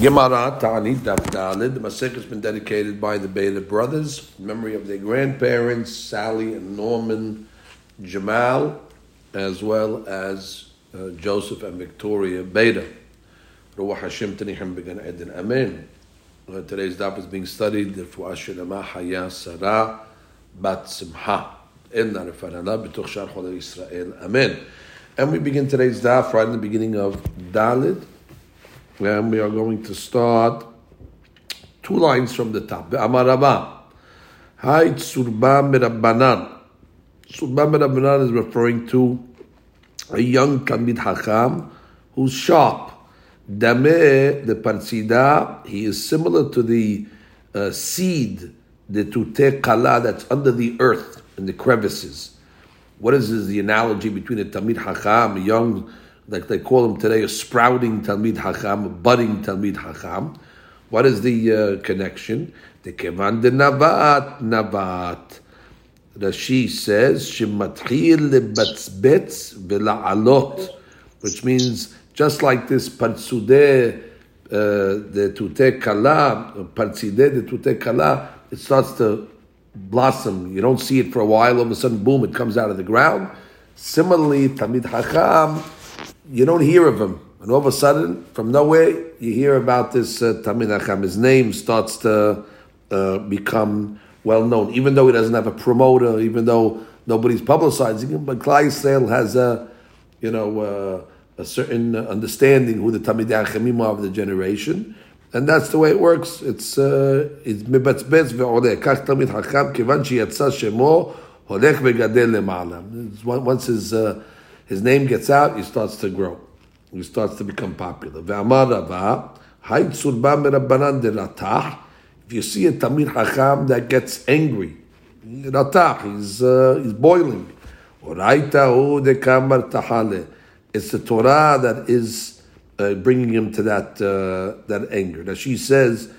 Gemara Tani Daf Dalid. The Masech has been dedicated by the Beta brothers, in memory of their grandparents, Sally and Norman Jamal, as well as uh, Joseph and Victoria Beta. Ruach Hashem Tanihim Began Eden Amen. Uh, today's daf is being studied. Refuah Shelama Haya Sarah Bat Simha. Inna Refanala B'tuch Shar Chol Israel. Amen. And we begin today's daf right in the beginning of Dalid. And we are going to start two lines from the top. Amaraba. Hai Tsurba Mirabanan. Tsurba is referring to a young Talmid Hakam who's sharp. Dameh, the Parsida, he is similar to the uh, seed, the Tute Kala that's under the earth in the crevices. What is this, the analogy between a Talmid Hakam, a young like they call him today, a sprouting Talmid Hacham, a budding Talmid Hacham. What is the uh, connection? The Kevan de Navat, Navat. Rashi says, Shematchil lebatzbetz vela'alot, which means just like this Parsudeh, uh, the Tute Kala, Parsideh, the Tute Kala, it starts to blossom. You don't see it for a while, all of a sudden, boom, it comes out of the ground. Similarly, Talmid Hacham, you don't hear of him. And all of a sudden, from nowhere, you hear about this uh, Tamid Acham. His name starts to uh, become well known, even though he doesn't have a promoter, even though nobody's publicizing him. But Klai Yisrael has a, you know, uh, a certain understanding who the Tamid Achamim are of the generation, and that's the way it works. It's uh, it's mibatzbetz ve'oleh. Kach Tamid Hacham kivan sheyatsa shemo holech v'gadel lemala. Once his uh, his name gets out, he starts to grow. He starts to become popular. If you see a Tamir Hakam that gets angry, ratah, he's, uh, he's boiling. It's the Torah that is uh, bringing him to that uh, that anger. Now she says,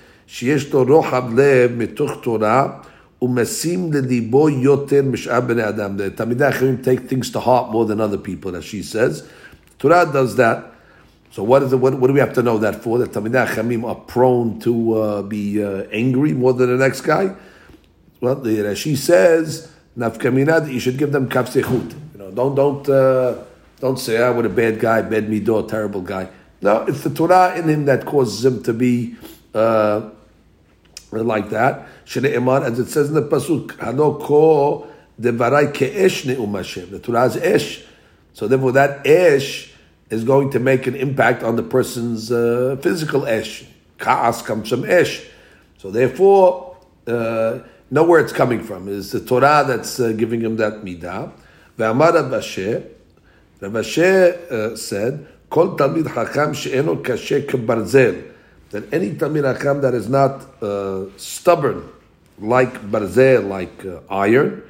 to lev mituch Torah." Umesim lelibo yoter mish'ab b'nei adam. The Talmidei Achim take things to heart more than other people, as she says. Torah does that. So what is it? What, what do we have to know that for? That Talmidei Achim are prone to uh, be uh, angry more than the next guy. Well, the Rashi says nafkamina you should give them kaf You know, don't don't uh, don't say, "Ah, what a bad guy, bad mido, terrible guy." No, it's the Torah in him that causes him to be. Uh, like that. Shne'emar, as it says in the pasuk, Hano ko devarai ke'esh ne'um Hashem. The Torah is esh. So therefore that esh is going to make an impact on the person's uh, physical esh. Ka'as comes from esh. So therefore, uh, know where it's coming from. It's the Torah that's uh, giving him that midah. Ve'amar Rav Ashi, Ravashe uh, said, Kol talmid hakam she'eno kashe kebarzel that any Talmid Hakam that is not uh, stubborn, like Barzeh, like uh, iron,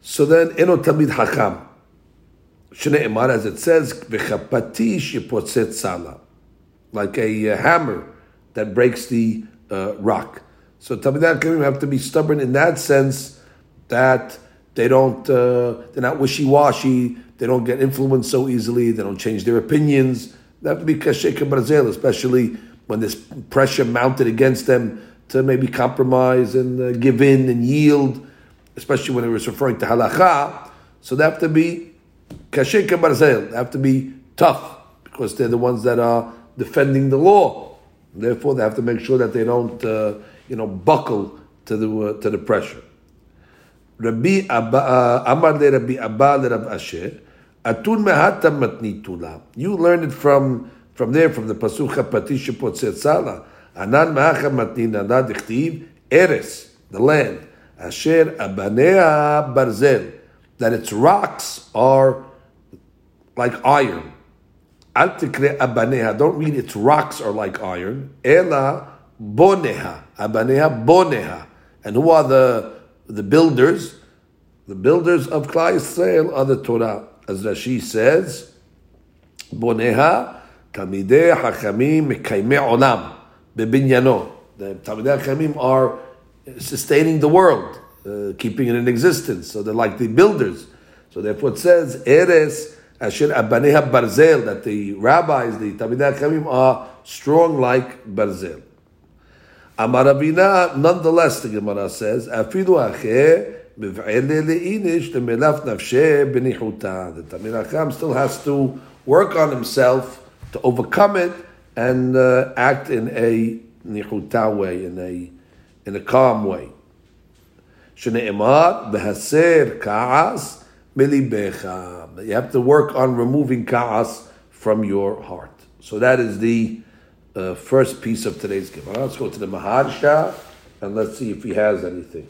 so then Eno Talmid Hakam. Shne Emar, as it says, V'chapatish yipotzet sala, like a uh, hammer that breaks the uh, rock. So Talmid Hakamim have to be stubborn in that sense that they don't, uh, they're not wishy-washy, they don't get influenced so easily, they don't change their opinions. They have to be kashek Barzel, especially when there's pressure mounted against them to maybe compromise and uh, give in and yield, especially when it was referring to halacha. So they have to be kashik barzel. They have to be tough because they're the ones that are defending the law. Therefore, they have to make sure that they don't, uh, you know, buckle to the uh, to the pressure. Rabbi uh, Amar Rabbi Abba Rav Asher, atun mehatam matni. You learn it from from there, from the Pasucha Patisha Potzetzala, Anan Ma'acha Matnina Dichtiv, Eres, the land, Asher Abanea Barzel, that its rocks are like iron. Al tikre abaneha. Don't read its rocks are like iron. Ela boneha. Abaneha boneha. And who are the the builders? The builders of Klai Yisrael are the Torah. As Rashi says, boneha Talmidei Hachamim Mekaimei Olam Bebinyano. The Talmidei Hachamim are sustaining the world, uh, keeping it in existence. So they're like the builders. So therefore it says, Eres Asher Abaneha Barzel, that the rabbis, the Talmidei Chachamim, are strong like Barzel. Amar Rabina, nonetheless, the Gemara says, Afilu Acheh, Le'inish, the Melaf Nafsheh Benichuta. The Talmidei Chacham still has to work on himself to overcome it and uh, act in a nichuta way, in a in a calm way. Shneimar behaser kaas milibecha. You have to work on removing kaas from your heart. So that is the uh, first piece of today's Gemara. Let's go to the Maharsha and let's see if he has anything.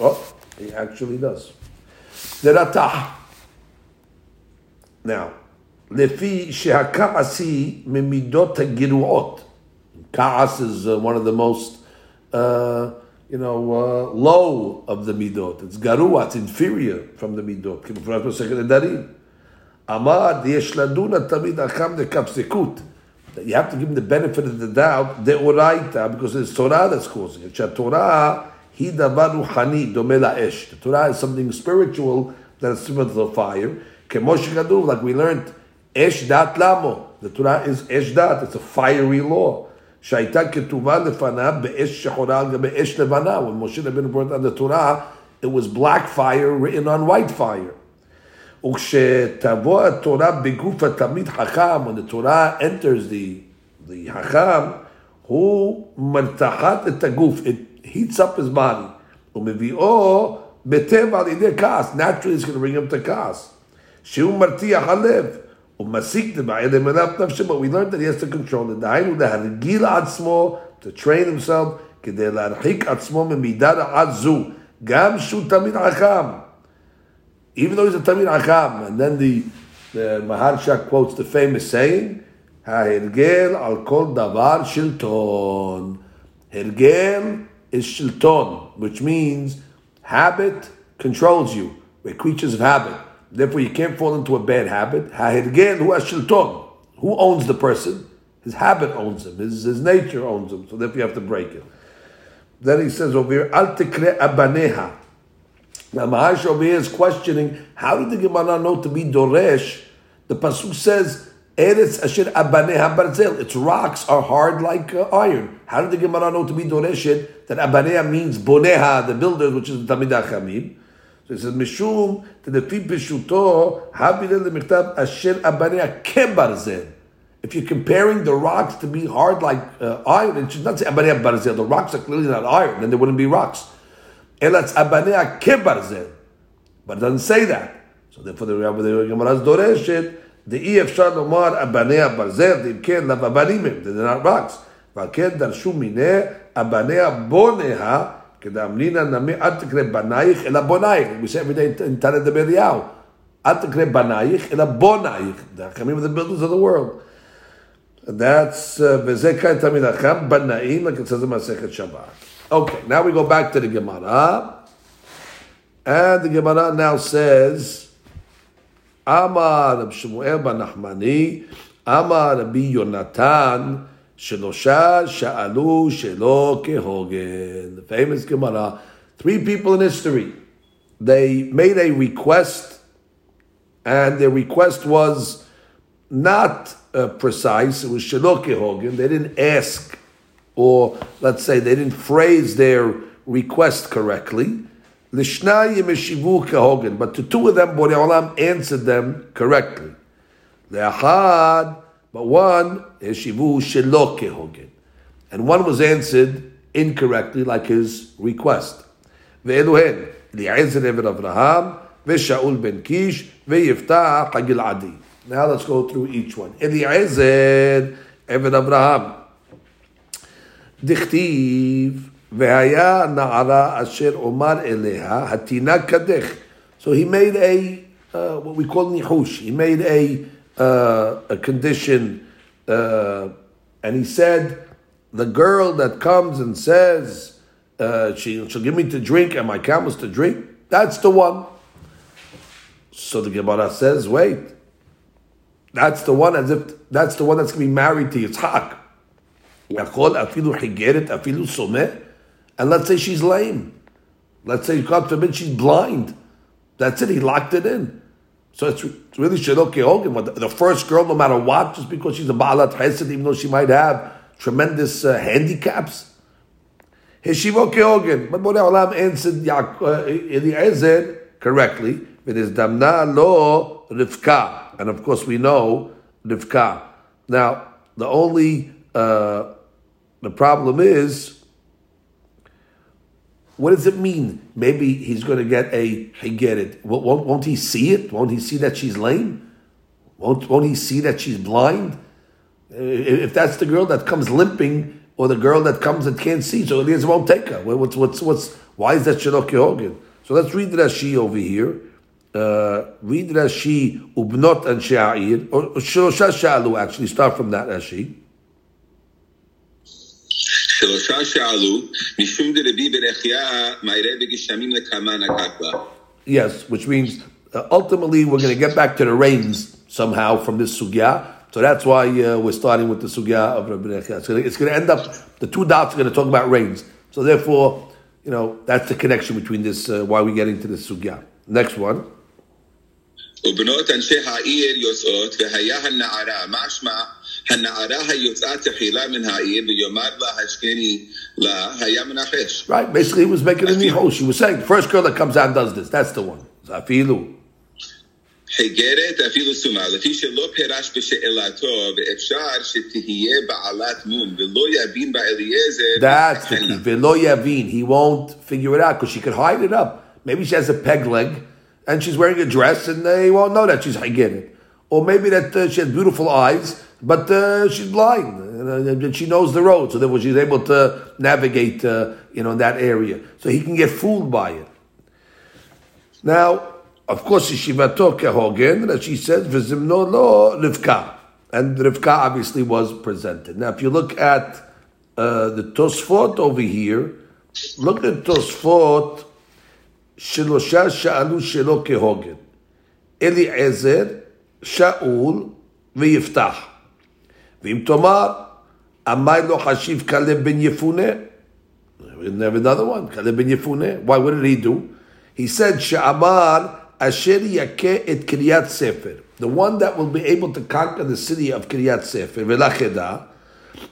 Oh, he actually does. Now, Lefi shehakamasi memidot giruot. Kaas is uh, one of the most, uh, you know, uh, low of the midot. It's garua, it's inferior from the midot. Amar yeshladuna tamid akam dekapsekut. You have to give him the benefit of the doubt, deoraita, because it's Torah that's causing it. Torah hi davar ruhani, domela esh. The Torah is something spiritual that is similar to the fire. Like we learned אש דת למו. Torah is אש דת, it's a fiery law. שהייתה כתובה לפניו באש שחורה על גבי אש לבנה. Rabbeinu brought on the Torah, it was black fire written on white fire. וכשתבוא התורה בגוף התלמיד חכם, when the Torah enters the, the חכם, הוא מרתחת את הגוף, it heats up his body, ומביאו בטבע על ידי כעס, naturally it's going to bring him to כעס, שהוא מרתיח הלב. ומסיק דבעי למנת נפשו, but we learned that he has to control it. דהיינו להרגיל עצמו, to train himself, כדי להרחיק עצמו ממידה רעה זו, גם שהוא תמיד חכם. Even though he's a תמיד חכם, and then the, the Maharsha quotes the famous saying, ההרגל על כל דבר שלטון. הרגל is שלטון, which means habit controls you. We're creatures of habit. Therefore, you can't fall into a bad habit. Who owns the person? His habit owns him. His, his nature owns him. So therefore, you have to break it. Then he says over here, al tikre abaneha. Now, Maharsh over here is questioning, how did the Gemara know to be Doresh? The Pasuk says, Eretz asher abaneha barzel. Its rocks are hard like uh, iron. How did the Gemara know to be Doreshet? That abaneha means boneha, the builders, which is the Tamidah Chamim. So it says, משום דלפי פשוטו, הבינה למכתב אשר אבניה כברזל. If you're comparing the rocks to be hard like uh, iron, it should not say abanea barzel. The rocks are clearly not iron, then there wouldn't be rocks. Elatz abanea kebarzel. But it doesn't say that. So therefore the Rabbi the Gemara's doreshet, the אי אפשר לומר אבניה ברזל, אם כן לאו אבנים הם, they're not rocks. ועל כן דרשו מיניה אבניה בוניה כדאמרינא נמי אל תקרא בנייך אלא בונייך. We say every day in Tanit de Belial. אל תקרא בנייך אלא בונייך. The Achamim of the builders of the world. That's, וזה כאן תמיד החם, בנאים, like it says in Masechet Shabbat. Okay, now we go back to the Gemara. And the Gemara now says, Amar Rab Shemuel ben Nachmani, Amar Rabbi Yonatan, Shelosha Sha'alu Shelo Kehogen. The famous Gemara. Three people in history. They made a request, and their request was not uh, precise. It was Shelo Kehogen. They didn't ask, or let's say they didn't phrase their request correctly. But to two of them, Borei Olam answered them correctly. Le'achad but one is shivu shelo kehogen, and one was answered incorrectly, like his request. Ve'eluhen Eliezer Eved Avraham ve'Shaul ben Kish ve'Yiftach Hagiladi. Now let's go through each one. Eliezer Eved Avraham. דכתיב, והיה נערה אשר אומר אליה, התינק קדך. So he made a, uh, what we call nihush. He made a uh, a condition, uh, and he said, the girl that comes and says uh, she, she'll give me to drink and my camels to drink, that's the one. So the Gemara says, wait, that's the one as if that's the one that's going to be married to Yitzhak. And let's say she's lame. Let's say, God forbid, she's blind. That's it, he locked it in. So it's, really Shelo. But the, first girl, no matter what, just because she's a Ba'alat Chesed, even though she might have tremendous uh, handicaps. Heshivo Kehogen. But Borei Olam answered uh, Eliezer correctly. It is Damna Lo Rivka. And of course we know Rivka. Now, the only, uh, the problem is, what does it mean? Maybe he's going to get a, it. Won't, won't he see it? Won't he see that she's lame? Won't, won't he see that she's blind? If that's the girl that comes limping, or the girl that comes and can't see, so Eliezer won't take her. What's, what's, what's, why is that Shaloki Hogan? So let's read Rashi over here. Uh, read Rashi, Ubnot and Sha'ir, or Shlosha Sha'alu, actually, start from that Rashi. Yes, which means uh, ultimately we're going to get back to the rains somehow from this sugya. So that's why uh, we're starting with the sugya of Rabbi Rechia. It's going, to, end up, the two dots are going to talk about rains. So therefore, you know, that's the connection between this, uh, why we get into this sugya. Next one. ובנות אנשי העיר יוצאות, והיה הנערה, משמע הנערה היוצאה תחילה מן העיר, ויאמר לה השכני לה, היה מנחש. Right, basically he was making a nichol. She was saying, the first girl that comes out and does this, that's the one. אפילו. חיגרת אפילו סומה, לפי שלא פירש בשאלתו, ואפשר שתהיה בעלת מום, ולא יבין באליעזר. That's the key, ולא יבין. He won't figure it out, because she could hide it up. Maybe she has a peg leg, and she's wearing a dress, and they won't know that she's Hagirit. Or maybe that uh, she has beautiful eyes, but uh, she's blind and she knows the road, so therefore she's able to navigate, uh, you know, that area. So he can get fooled by it. Now, of course, Yeshivato Kehogen, as she says, Vizimno lo Rivka. And Rivka obviously was presented. Now, if you look at uh, the Tosfot over here, look at Tosfot, Shilosha Sha'alu Shelo Kehogen, Eliezer, Shaul, Vyiftah. ואם תאמר, עמי לא חשיב כלב בן יפונה? We have another one, כלב בן יפונה. Why, what did he do? He said, שאמר, אשר יכה את קריית ספר. The one that will be able to conquer the city of קריית ספר, ולכדה,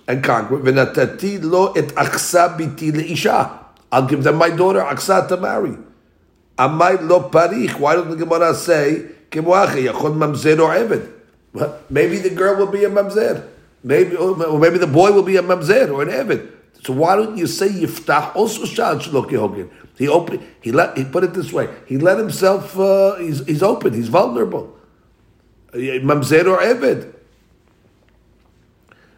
and conquer, ונתתי לו את אכסה ביתי לאישה. I'll give them my daughter, אכסה to marry. Amay lo parich. Why doesn't the Gemara say kemuache yachon mamzer or eved? Maybe the girl will be a mamzer. Maybe or maybe the boy will be a mamzer or an eved. So why don't you say yiftach also shal shloki hogin? He opened. He let. He put it this way. He let himself. Uh, he's, he's open. He's vulnerable. Mamzer or eved.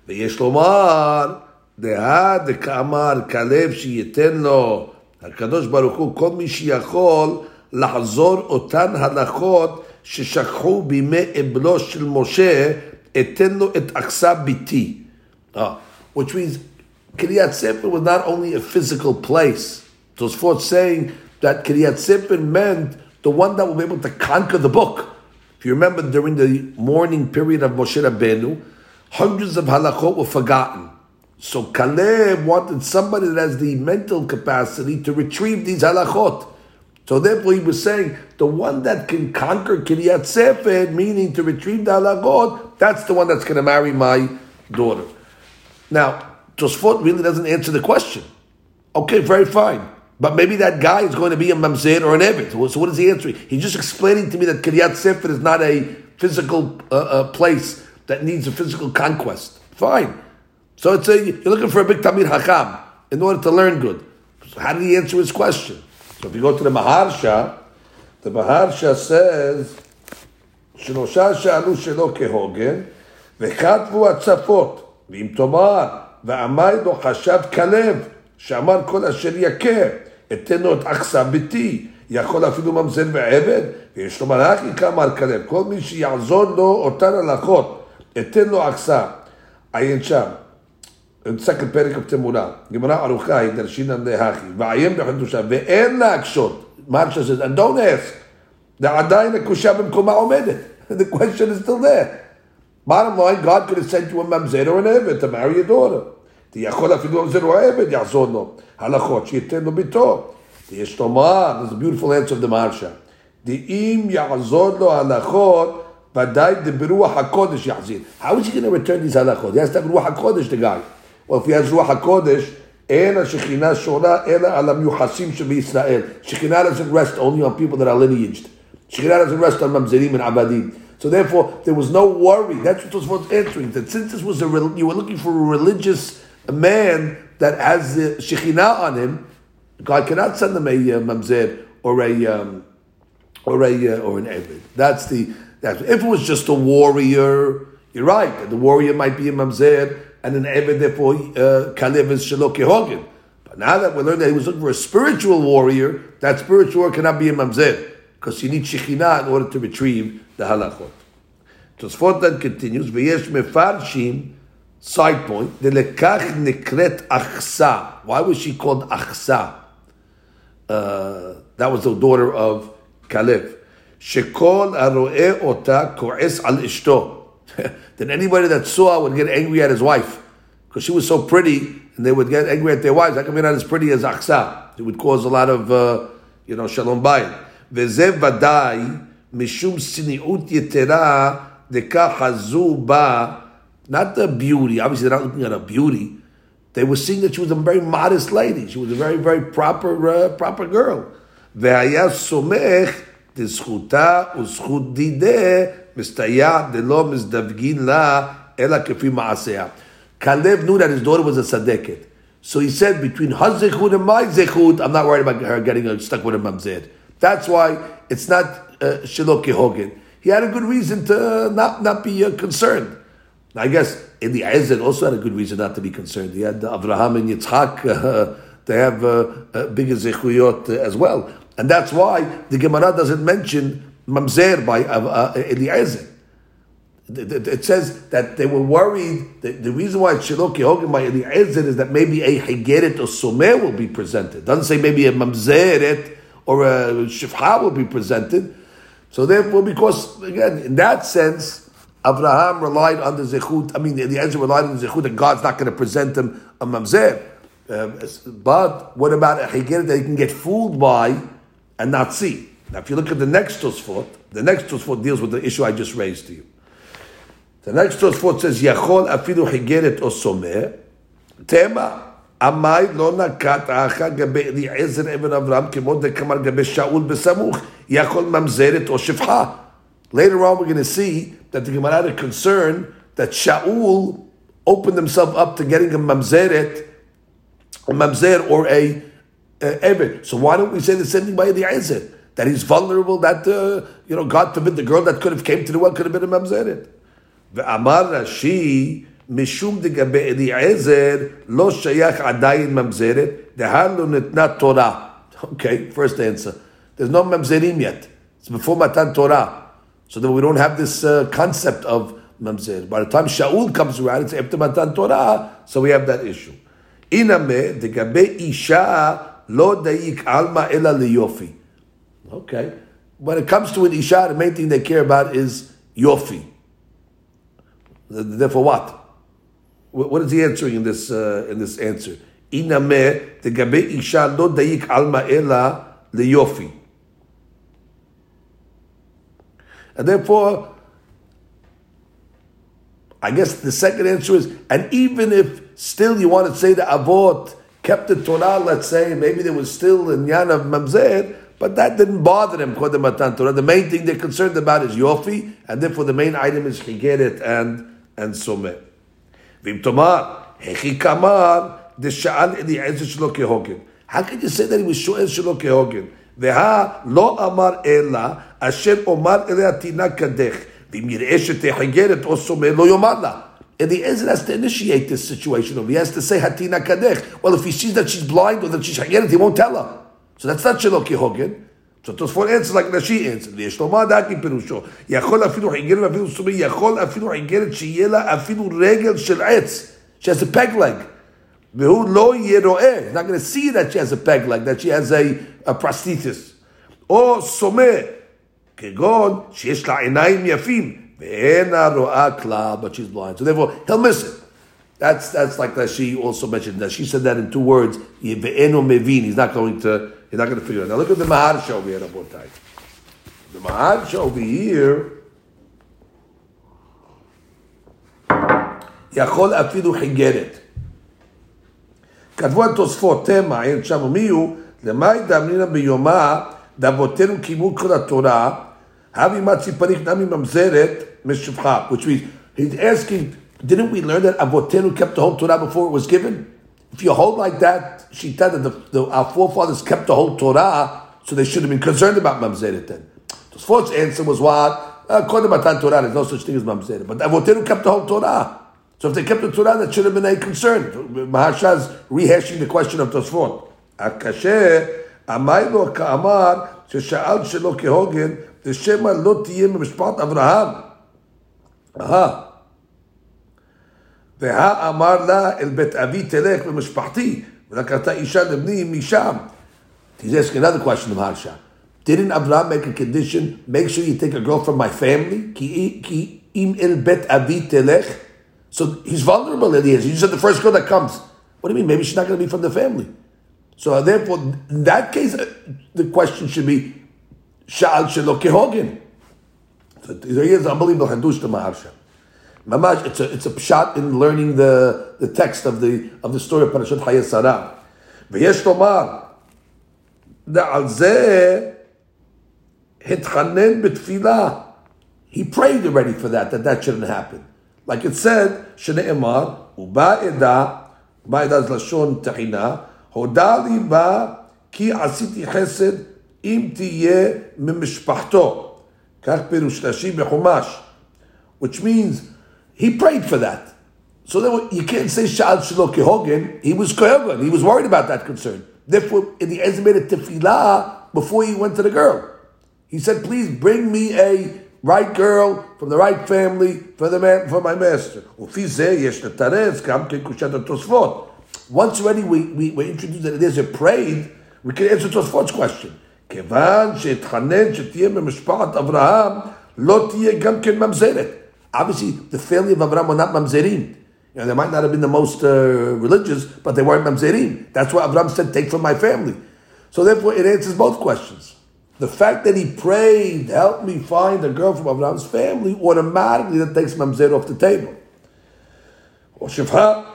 ויש לומר, דהה דקאמר כלב שייתן לו הקדוש ברוך הוא, כל מי שיכול לחזור אותן הלכות ששכחו בימי אבלו של משה, etenlo et aksa biti. Ah, which means Kiryat Sefer was not only a physical place. So, as for saying that Kiryat Sefer meant the one that will be able to conquer the book. If you remember, during the mourning period of Moshe Rabbeinu, hundreds of halachot were forgotten. So Caleb wanted somebody that has the mental capacity to retrieve these halachot. So therefore, he was saying the one that can conquer Kiryat Sefer, meaning to retrieve the halachot, that's the one that's going to marry my daughter. Now, Tosfot really doesn't answer the question. Okay, very fine. But maybe that guy is going to be a mamzer or an eved. So what is he answering? He's just explaining to me that Kiryat Sefer is not a physical uh, uh, place that needs a physical conquest. Fine. So it's a, you're looking for a big Tamir Hakam in order to learn good. So how did he answer his question? So if you go to the Maharsha, the Maharsha says, שלושה שאלו שלא כהוגן, וכתבו הצפות, ואם תאמר, ועמד לו חשב כלב, שאמר כל אשר יכה, אתן לו את אכסה ביתי, יכול אפילו ממזל ועבד, ויש לו מלאכי כאמר כלב, כל מי שיעזור לו אותן הלכות, אתן לו אכסה. עיין שם. second פרק of תמונה, גמרא ארוכה היא דרשינן להכי, ועיין בחידושה, ואין להקשות, מרשה says, and don't ask, the question is still there. Bottom line, God could have sent you a ממזר or an עבד to marry your daughter. יכול אפילו ממזר או עבד יעזור לו, הלכות שייתן לו ביתו. יש לומר, there's a beautiful answer of the Marsha, דאם יעזור לו הלכות, ודאי דברוח הקודש יחזיר. How is he going to return these halachot? He has to have רוח הקודש, the guy. Well, if he has רוח הקודש, אין השכינה שורה אלא על המיוחסים שבישראל. שכינה doesn't rest only on people that are lineaged. Shechina doesn't rest on Mamzerim and Abadim. So therefore, there was no worry. That's what worth answering. That since this was a, re- you were looking for a religious man that has the Shekhinah on him, God cannot send him a uh, mamzer or a um, or a uh, or an eved. That's the that's if it was just a warrior. You're right. The warrior might be a mamzer and an eved. Therefore, uh, kalev is shalok But now that we learned that he was looking for a spiritual warrior, that spiritual warrior cannot be a mamzer because you need Shekhinah in order to retrieve the halachot. Tosfot then continues, v'yesh mefarshim, side point, delekach nekret achsa. Why was she called achsa? Uh, that was the daughter of Caleb. Shekol aroe ota ko'es al ishto. Then anybody that saw would get angry at his wife because she was so pretty, and they would get angry at their wives. How come you're not as pretty as Achsa? It would cause a lot of, uh, you know, shalom bayim. V'zev vadai mishum siniut yetera dekah hazu ba. Not the beauty. Obviously, they're not looking at her beauty. They were seeing that she was a very modest lady. She was a very, very proper, uh, proper girl. והיה סומך דזכותה וזכות דידה מסתייע דלא מזדווגין לה אלא כפי מעשיה. Caleb knew that his daughter was a tzaddiket. So he said, between her zechut and my zechut, I'm not worried about her getting stuck with a mamzer. That's why it's not uh, shelo kehogin. He had a good reason to not, not be uh, concerned. I guess the Ezed also had a good reason not to be concerned. He had Avraham and Yitzhak. uh, they have uh, bigger zechuyot uh, as well. And that's why the Gemara doesn't mention Mamzer by uh, uh, Eliezer. It says that they were worried. The, reason why it's Shiloh Kehogim by Eliezer is that maybe a Hegeret or Somer will be presented. It doesn't say maybe a Mamzeret or a Shifha will be presented. So therefore, because again, in that sense, Abraham relied on the zechut. I mean, Eliezer relied on the zechut that God's not going to present him a mamzer. Um, but what about a hegeret that he can get fooled by and not see? Now, if you look at the next Tosfot, the next Tosfot deals with the issue I just raised to you. The next Tosfot says, "Yachol afilu hegeret o somer tema." עמי לא נקט האחר גבי אליעזר אבן אברהם כמו דקמר גבי שאול בסמוך, יכול ממזרת או שפחה. Later on we're going to see that the Gemara had a concern that Shaul opened himself up to getting a mamzeret, a mamzer or a, a evet. So why don't we say the same thing by Eliezer? That he's vulnerable, that, uh, you know, God forbid, the girl that could have came to the well could have been a mamzeret. ואמר רש"י, משום דגבי אליעזר, לא שייך עדיין ממזרת, דהלו נתנה תורה. Okay, first answer. There's no mamzerim yet. It's before Matan Torah. So that we don't have this uh, concept of mamzer. By the time Shaul comes around, it's after Matan Torah, so we have that issue. Iname degabe isha lo daik alma ela liyofi. Okay. When it comes to an isha, the main thing they care about is yofi. Therefore, what? What is he answering in this uh, in this answer? Iname degabe isha lo daik alma ela liyofi. And therefore, I guess the second answer is, and even if still you want to say the Avot kept the Torah, let's say, maybe there was still in Yan of Mamzer, but that didn't bother them, Matan Torah. The main thing they're concerned about is Yofi, and therefore the main item is Higeret and, and Someh. Vim Tomar, Hechi Kamar, the Sha'al Eliezer Shlo Kehogin. How can you say that he was Shoel Shlo Kehogin? והא לא אמר אלא אשר אומר אליה תינה קדך, ואם יראה שתחגרת או סומר לא יאמר לה. Eliezer has to initiate this situation over. He has to say Hatina Kadech. Well, if he sees that she's blind or that she's Hageret, he won't tell her. So that's not Shelo Kihogin. So Tosfot answers like Rashi answers. שלמה דקי פירושו, יכול אפילו חיגרת ואפילו סומי, יכול אפילו חיגרת שיהיה לה אפילו רגל של עץ, she has a peg leg. והוא לא יהיה רואה, he's not going to see that she has a peg leg, that she has a, a prosthesis. או סומה, כגון שיש לה עיניים yafim. ואינה רואה כלל, but she's blind. So therefore, he'll miss it. That's, that's like that she also mentioned, that she said that in two words, ואינו mevin. he's not going to... He's not going to figure it out. Now look at the Mahar show we had Rabotai. The Maharsha over here, יכול אפילו חיגרת. כתבו התוספות, תמה, אין שם ומי הוא, למאי דאמרינא ביומה, דאבותינו קיימו כל התורה, הבי מצי פניך נמי ממזרת משפחה, which means, he's asking, didn't we learn that Avotenu kept the whole Torah before it was given? If you hold like that, she said that the, the, our forefathers kept the whole Torah, so they should have been concerned about Mamzeret then. The first answer was what? According to Matan Torah, there's no such thing as Mamzeret. But Avotenu kept the whole Torah. So if they kept the Torah, that should have been a concern. Maharsha's rehashing the question of Tosfot. הקשה, אמר לו כאמר, ששאל שלא כהוגן, ושמא לא תהיה ממשפחת אברהם. אהה. והאמר לה, אל בית אבי תלך במשפחתי, ולקחת אישה לבני משם. He's asking another question of Harsha. Didn't Abraham make a condition, make sure you take a girl from my family? כי אם אל בית אבי תלך, so he's vulnerable, Eliezer. You said the first girl that comes. What do you mean? Maybe she's not going to be from the family. So therefore, in that case, uh, the question should be, Sha'al shelo kehogin. So there is unbelievable hadush to Maharsha. Mamash, it's a it's a pshat in learning the the text of the of the story of Parashat Hayesara. V'yesh tomar he prayed already for that that that shouldn't happen. Like it said, Shnei Emar uba eda ba'edas lashon tachina hodali ba ki asiti chesed im tiye mimishpachto kach pirush Rashi bechumash, which means. he prayed for that. So then you can't say Sha'al Shelo Kehogen, he was Kehogen, he was worried about that concern. Therefore, in the end, made a tefillah before he went to the girl. He said, please bring me a right girl from the right family for the man for my master. Once already we, we, we introduced that there's a prayed, we can answer Tosfot's question. כיוון שהתחנן שתהיה ממשפחת אברהם, לא תהיה גם כן ממזרת. Obviously, the family of Abraham were not mamzerim. You know, they might not have been the most uh, religious, but they weren't mamzerim. That's why Abraham said, take from my family. So therefore, it answers both questions. The fact that he prayed, help me find a girl from Abraham's family, automatically that takes mamzer off the table. Shifha,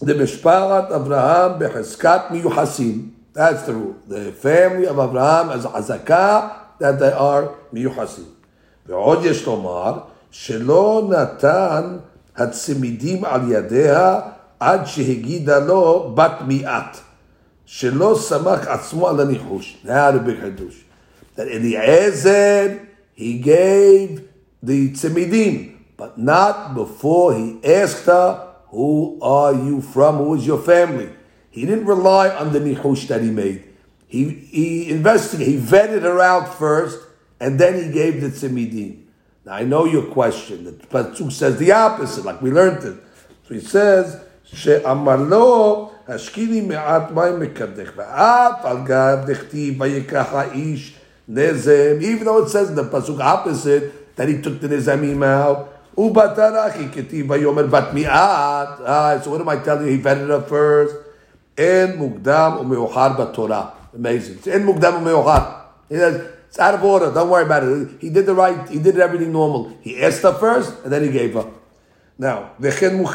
the Mishparat Abraham beheskat miyuhasim. That's the rule. The family of Abraham as hazakah, that they are miyuhasim. ועוד יש לומר, שלא נתן הצמידים על ידיה עד שהגידה לו בת מיעט. שלא סמך עצמו על הניחוש. Now the big חידוש. That Eliezer, he gave the tzimidim, but not before he asked her, who are you from? Who is your family? He didn't rely on the nihush that he made. He, he investigated, he vetted her out first, and then he gave the tzimidim. Now I know your question. The pasuk says the opposite, like we learned it. So he says, "She'amar lo hashkini me'at mayim Mekadech ve'af al gav vayikach ha'ish nezem." Even though it says in the pasuk opposite that he took the Nezemim out. Ubatarachi ketiv vayomer bat mi'at. Ah, so what am I telling you? He vetted up first. En mukdam u'me'ohar batorah. Amazing. En mukdam u'me'ohar. He says, it's out of order. Don't worry about it. He did the right. He did everything normal. He asked her first, and then he gave her. Now, later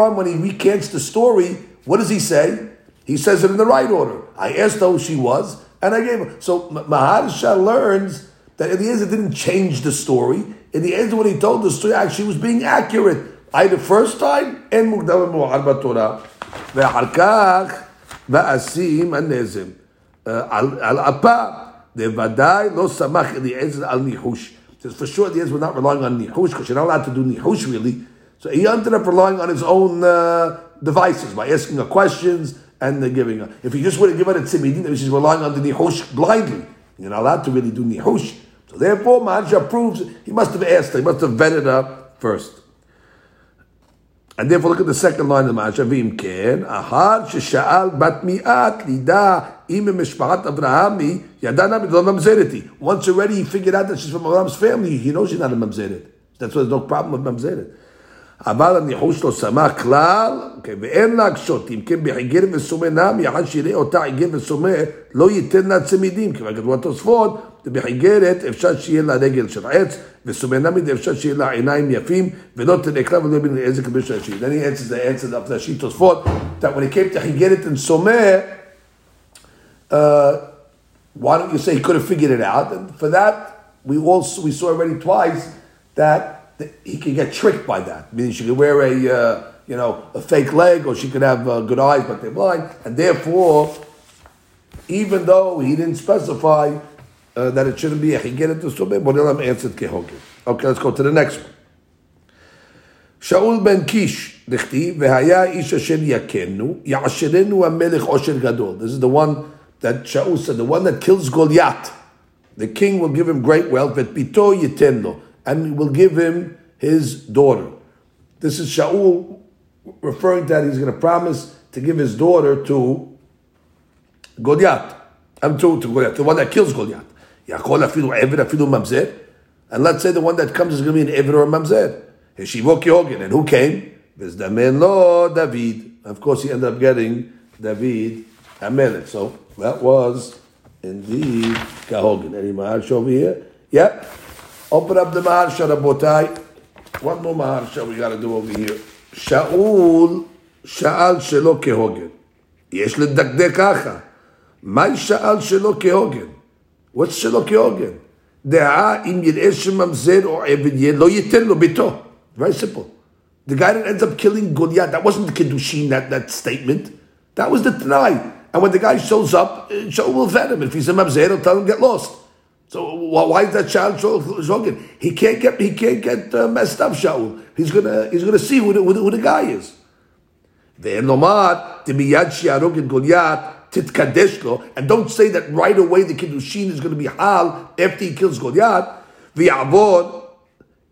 on, when he recants the story, what does he say? He says it in the right order. I asked her who she was, and I gave her. So Maharsha learns that Eliezer didn't change the story. In the end, when he told the story, actually was being accurate. I the first time, אין מוקדם ומאוחר בתורה, ואחר כך, ואשים הנזם. על אפה, בוודאי לא סמך אליעזר al nihush says for sure the Ezra not relying on nihush because you're not allowed to do nihush really. So he ended up relying on his own uh, devices by asking her questions and the giving her. If he just would have given her tzimidin, then she's relying on the nihush blindly. You're not allowed to really do nihush. So therefore, Maharsha proves he must have asked he must have vetted her first. And therefore, look at the second line of Maharsha. V'im ken, ahar shesha'al bat mi'at lida im mishparat Avrahami yadana b'dol mamzereti. Once already he figured out that she's from Abraham's family, he knows she's not a mamzeret. That's why there's no problem with mamzeret. אבל הניחוש לא שמח כלל, אוקיי, ואין להקשות, אם כן בחיגר וסומה נמי, אחת שיראה אותה חיגר וסומה, לא ייתן לה צמידים, כיוון כתבו התוספות, בחיגרת אפשר שיהיה לה רגל של עץ, וסומה נמי אפשר שיהיה לה עיניים יפים, ולא תנקלה ולא יבין איזה כביש ראשי. He answers the answer of the sheet תוספות, that when it came to חיגרת and סומה, uh, why don't you say he could have figured it out? And for that, we also we saw already twice that he could get tricked by that. Meaning she could wear a uh, you know a fake leg, or she could have uh, good eyes but they're blind, and therefore, even though he didn't specify uh, that it shouldn't be a chigelet to subeh, Borelam answered kehogin. Okay, let's go to the next one. שאול בן קיש, דכתיב, והיה איש אשר יכנו, יעשרנו המלך עושר גדול. This is the one that Shaul said, the one that kills Goliath, the king will give him great wealth, but pito yitenlo, and will give him his daughter. This is Shaul referring to that he's going to promise to give his daughter to Goliath. I'm to, to Goliath, the one that kills Goliath. And let's say the one that comes is going to be an Eved or a Mamzer. And who came? David. Of course, he ended up getting David Amelech. So that was indeed Kahogan. Any Maharsha over here? Yep. Open up the Maharsha, Rabotai. One more Maharsha we got to do over here. שאול שאל שלא כהוגן. יש לדקדק ככה. מה שאל שלא כהוגן? What's שלא כהוגן? דעה אם יראה שממזר או עבד יהיה, לא ייתן לו ביתו. Very simple. The guy that ends up killing Goliath, that wasn't the Kiddushin, that, that statement. That was the Tanai. And when the guy shows up, Shaul will vet him. If he's a mamzer, he'll tell him get lost. So why is that child shogin? He can't get he can't get uh, messed up. Shaul. He's gonna he's gonna see who the, who the, who the guy is. And don't say that right away the kiddushin is going to be hal after he kills Goliath.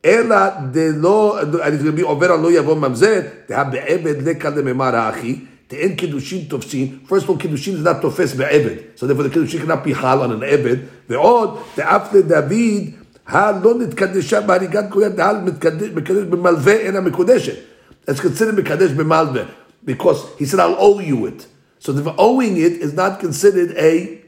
Ela de and going to be over lo yavon mamzer. They have be'ebed lekal lememar ha'achi. The end kiddushin tofsin. First of all, kiddushin is not tofes be'ebed, so therefore the kiddushin cannot be hal on an ebed. ועוד, דאפלה דוד, הלא נתקדשה בהריגת גויה, דהל מקדש במלווה אינה מקודשת. It's considered מקדש במלווה, because he said, I'll owe you it. So the owing it is not considered a,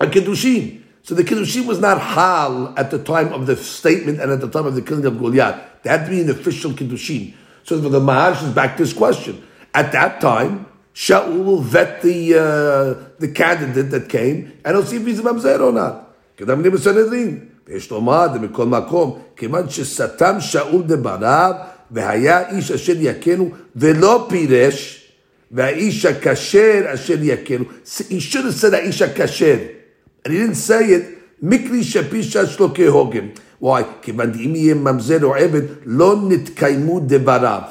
a kiddushin. So the kiddushin was not hal at the time of the statement and at the time of the killing of Goliath. They had to be an official kiddushin. So the Maharsh is back to this question. At that time, Shaul will vet the uh, the candidate that came, and he'll see if he's a mamzer or not. כדאמרים בסנהדרין, ויש לומר, מכל מקום, כיוון שסתם שאול דבריו, והיה איש אשר יכנו, ולא פירש, והאיש הכשר אשר יכנו. He should have said האיש הכשר, and he didn't say it, מקרי שפישה שלו כהוגן. Why? כיוון דאם יהיה ממזר או עבד, לא נתקיימו דבריו.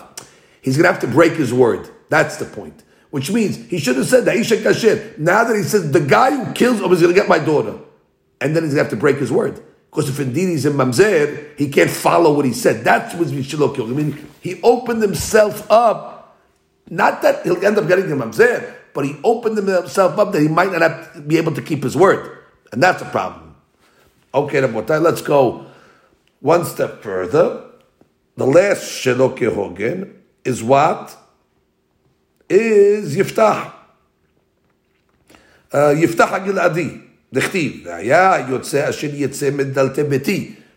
He's going to have to break his word. That's the point. Which means he should have said that Isha Kashir. Now that he says the guy who kills him is going to get my daughter. And then he's going to have to break his word. Because if indeed he's in Mamzer, he can't follow what he said. That's what Mishilo killed. I mean, he opened himself up. Not that he'll end up getting the Mamzer, but he opened himself up that he might not be able to keep his word. And that's a problem. Okay, let's go one step further. The last Shiloh Hogan is what? Is Yiftah. Yiftah Giladi. Dechtiv.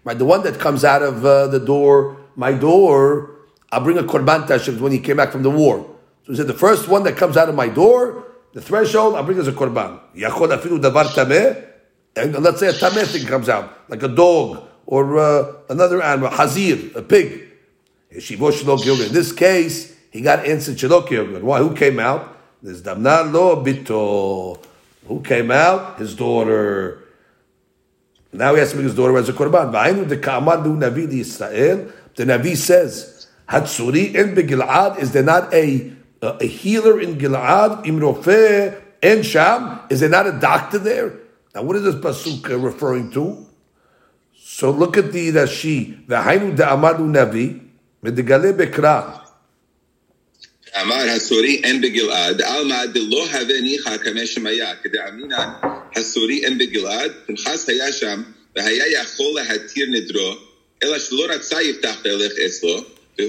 Right, the one that comes out of uh, the door, my door, I'll bring a korban to when he came back from the war. So he said, the first one that comes out of my door, the threshold, I'll bring as a korban. Yachol afilu davar tameh, and let's say a tameh thing comes out, like a dog or uh, another animal, hazir, a pig. In this case, he got answered Shelo Why? Who came out? There's Damna Lo Bito. Who came out? His daughter. Now he has to bring his daughter as a korban. Navi. The Navi says, Hatsuri in Gilad. Is there not a, a, healer in Gilad? Imrofe and Sham. Is there not a doctor there? Now what is this pasuk referring to? So look at the Rashi. V'aynu de amadu Navi. V'degale bekra. אמר הסורי אין בגלעד, עלמא דלא הווה ניחא כמה שמיה, כדאמינן הסורי אין בגלעד, פנחס היה שם, והיה יכול להתיר נדרו, אלא שלא רצה יפתח פלך אצלו, Right.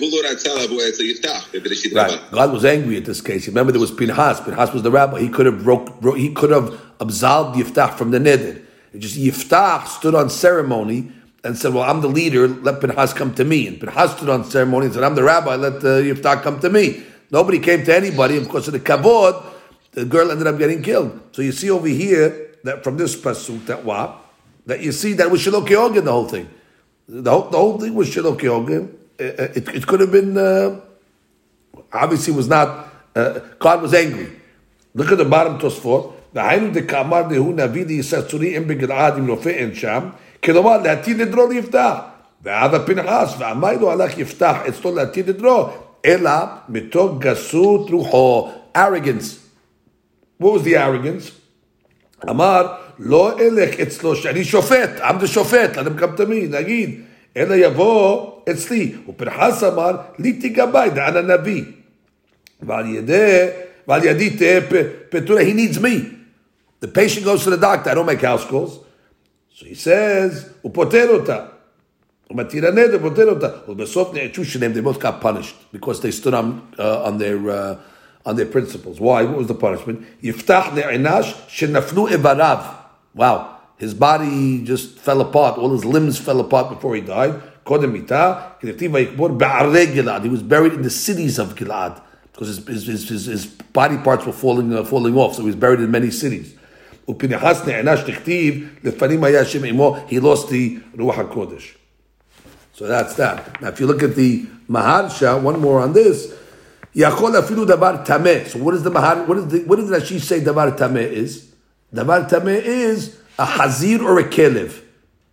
God was angry at this case. Remember, there was Pinhas. Pinhas was the rabbi. He could have broke, broke, he could have absolved Yiftach from the neder. It just Yiftach stood on ceremony and said, "Well, I'm the leader. Let Pinhas come to me." And Pinhas stood on ceremony and said, "I'm the rabbi. Let uh, Yiftach come to me." Nobody came to anybody. Of course, of the kavod, the girl ended up getting killed. So you see over here that from this pasuk that what that you see that was Shiloh the whole thing. The whole, the whole thing was Shiloh It, it, it, could have been, uh, obviously was not, uh, God was angry. Look at the bottom Tosfot. דהיינו דקאמר דהוא נביא לישראל צורי אם בגלעד עם רופא אין שם, כלומר להתיר נדרו ליפתח. ואבא פנחס, ואמר לו הלך יפתח אצלו להתיר נדרו, אלא מתוך גסות רוחו. What was the arrogance? אמר, לא אלך אצלו שאני שופט, עם זה שופט, come to me, נגיד, אלא יבוא אצלי. ופרחס אמר, לי תיגבי, דען הנביא. ועל ידי, ועל ידי תהיה פטורה, he needs me. The patient goes to the doctor, I don't make house calls. So he says, Upoterota. Matirane de they both got punished because they stood on, uh, on their. Uh, on their principles. Why? What was the punishment? Yiftach shenafnu. Wow. His body just fell apart. All his limbs fell apart before he died. He was buried in the cities of Gilad because his, his, his, his body parts were falling, uh, falling off. So he was buried in many cities. He lost the Ruach HaKodesh. So that's that. Now, if you look at the Maharsha, one more on this. Yachol afilu davar tameh. So what is the Mahar? What is the, what does Rashi say davar tameh is? Davar tameh is a hazir or a kelev.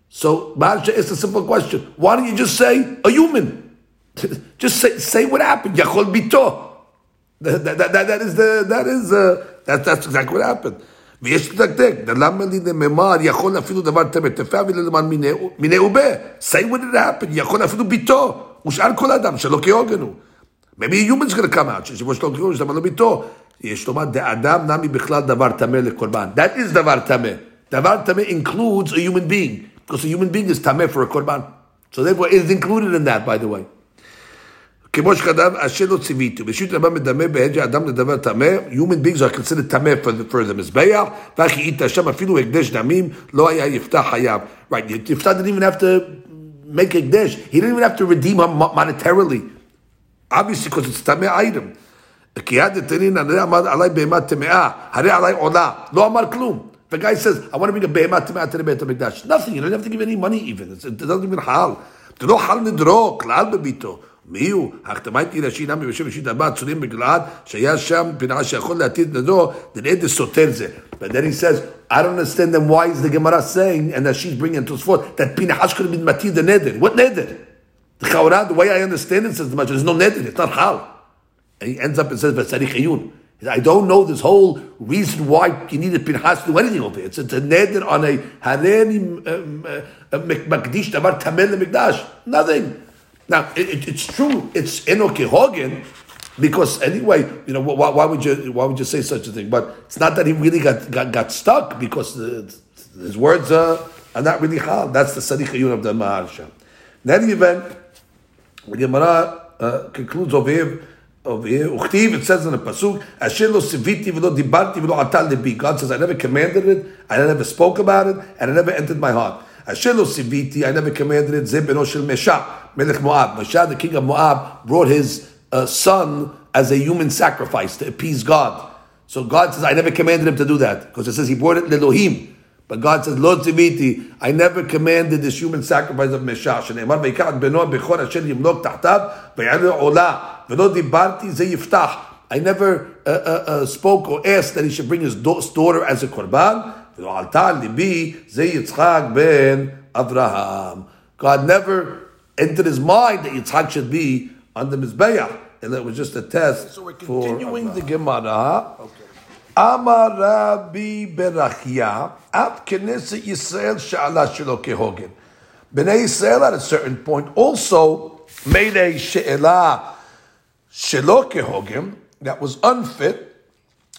So Maharsha is a simple question. Why don't you just say a human? just say, say what happened. Yachol bito. That, that, that, that is the that is uh, that, that's exactly what happened. ויש לדקדק, למה לי נאמר, יכול אפילו דבר תמת, תפה ולמען מיני ובה, say what it happened, יכול אפילו ביתו, ושאר כל אדם שלא כהוגן הוא. Maybe a human's going to come out, שיבוש לא כהוגן, שאתה לא ביתו. יש לומר, דאדם נמי בכלל דבר טמא לקורבן. That is דבר טמא. Davar tameh includes a human being because a human being is tameh for a korban. So therefore, it is included in that. By the way. כמו שכתב, אשר לא ציוויתו, בשיט רבה מדמה בהג'ה אדם לדבר טמא, human beings are considered טמא for the, מזבח, וכי איתה שם אפילו הקדש דמים, לא היה יפתח חייב. Right, יפתח didn't even have to make הקדש, he didn't even have to redeem him monetarily. Obviously, because it's טמא item. כי יד דתנין, הרי אמר עלי בהמה טמאה, הרי עלי עולה, לא אמר כלום. The guy says, I want to bring a behemoth to the Beit HaMikdash. Nothing. You don't have to give any money even. It doesn't even hal. זה לא חל נדרו, כלל בביתו. מיהו? ראשית הבא, בגלעד, שהיה שם שיכול לדו, דנאי דסותר זה. But then he says, I don't understand them why is the Gemara saying, and that she's bringing to us forth, that Pinchas could have been Mati the Neder. What Neder? The Chaurah, the way I understand it, says the Maharsha, there's no Neder, it's not Hal. And he ends up and says, Vasari Chayun. I don't know this whole reason why you needed Pinchas to do anything over it. It's, a neder on a hareni um, uh, uh, makdish davar tamel mikdash. Nothing. Now it, it, it's true. It's enokehogen because anyway, you know why, why, would you why would you say such a thing? But it's not that he really got got, got stuck because the, his words are, are not really hal. That's the sadiq of the Maharsha. In any event, the Gemara uh, concludes over here over here. It says in the pasuk, "Asher lo siviti v'lo dibarti v'lo atal lebi." God says, "I never commanded it, I never spoke about it, and it never entered my heart." Asher lo siviti, I never commanded it. Zeb beno shel Mesha, Melech Moab. Mesha, the king of Moab, brought his uh, son as a human sacrifice to appease God. So God says, "I never commanded him to do that," because it says he brought it Elohim. But God says, Lo tziviti, I never commanded this human sacrifice of Meshash. שנאמר, ויקח בנו בכור אשר ימלוק תחתיו, ויעלה עולה, ולא דיברתי, זה יפתח. I never uh, uh, uh, spoke or asked that he should bring his daughter as a korban. ולא עלתה על ליבי, זה יצחק בן אברהם. God never entered his mind that Yitzchak should be on the Mizbeach. And that was just a test so we're continuing the Gemara. Okay. Amar Rabbi Berachia, at Knesset Yisrael Sha'ala Shelo Kehogen. Bnei Yisrael at a certain point also made a She'elah Shelo Kehogen that was unfit,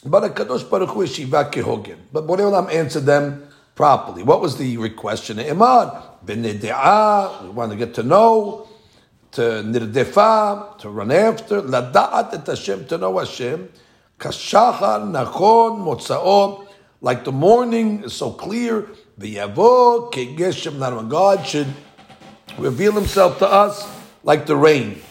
but a Kadosh Baruch Hu Yeshiva Kehogen. But Borei Olam answered them properly. What was the question? Emad, Bnei De'ah, we want to get to know. to nirdefa, to run after, lada'at et Hashem, to know Hashem, kashachar nachon motzao, like the morning is so clear, v'yavo kegeshem when God should reveal himself to us like the rain.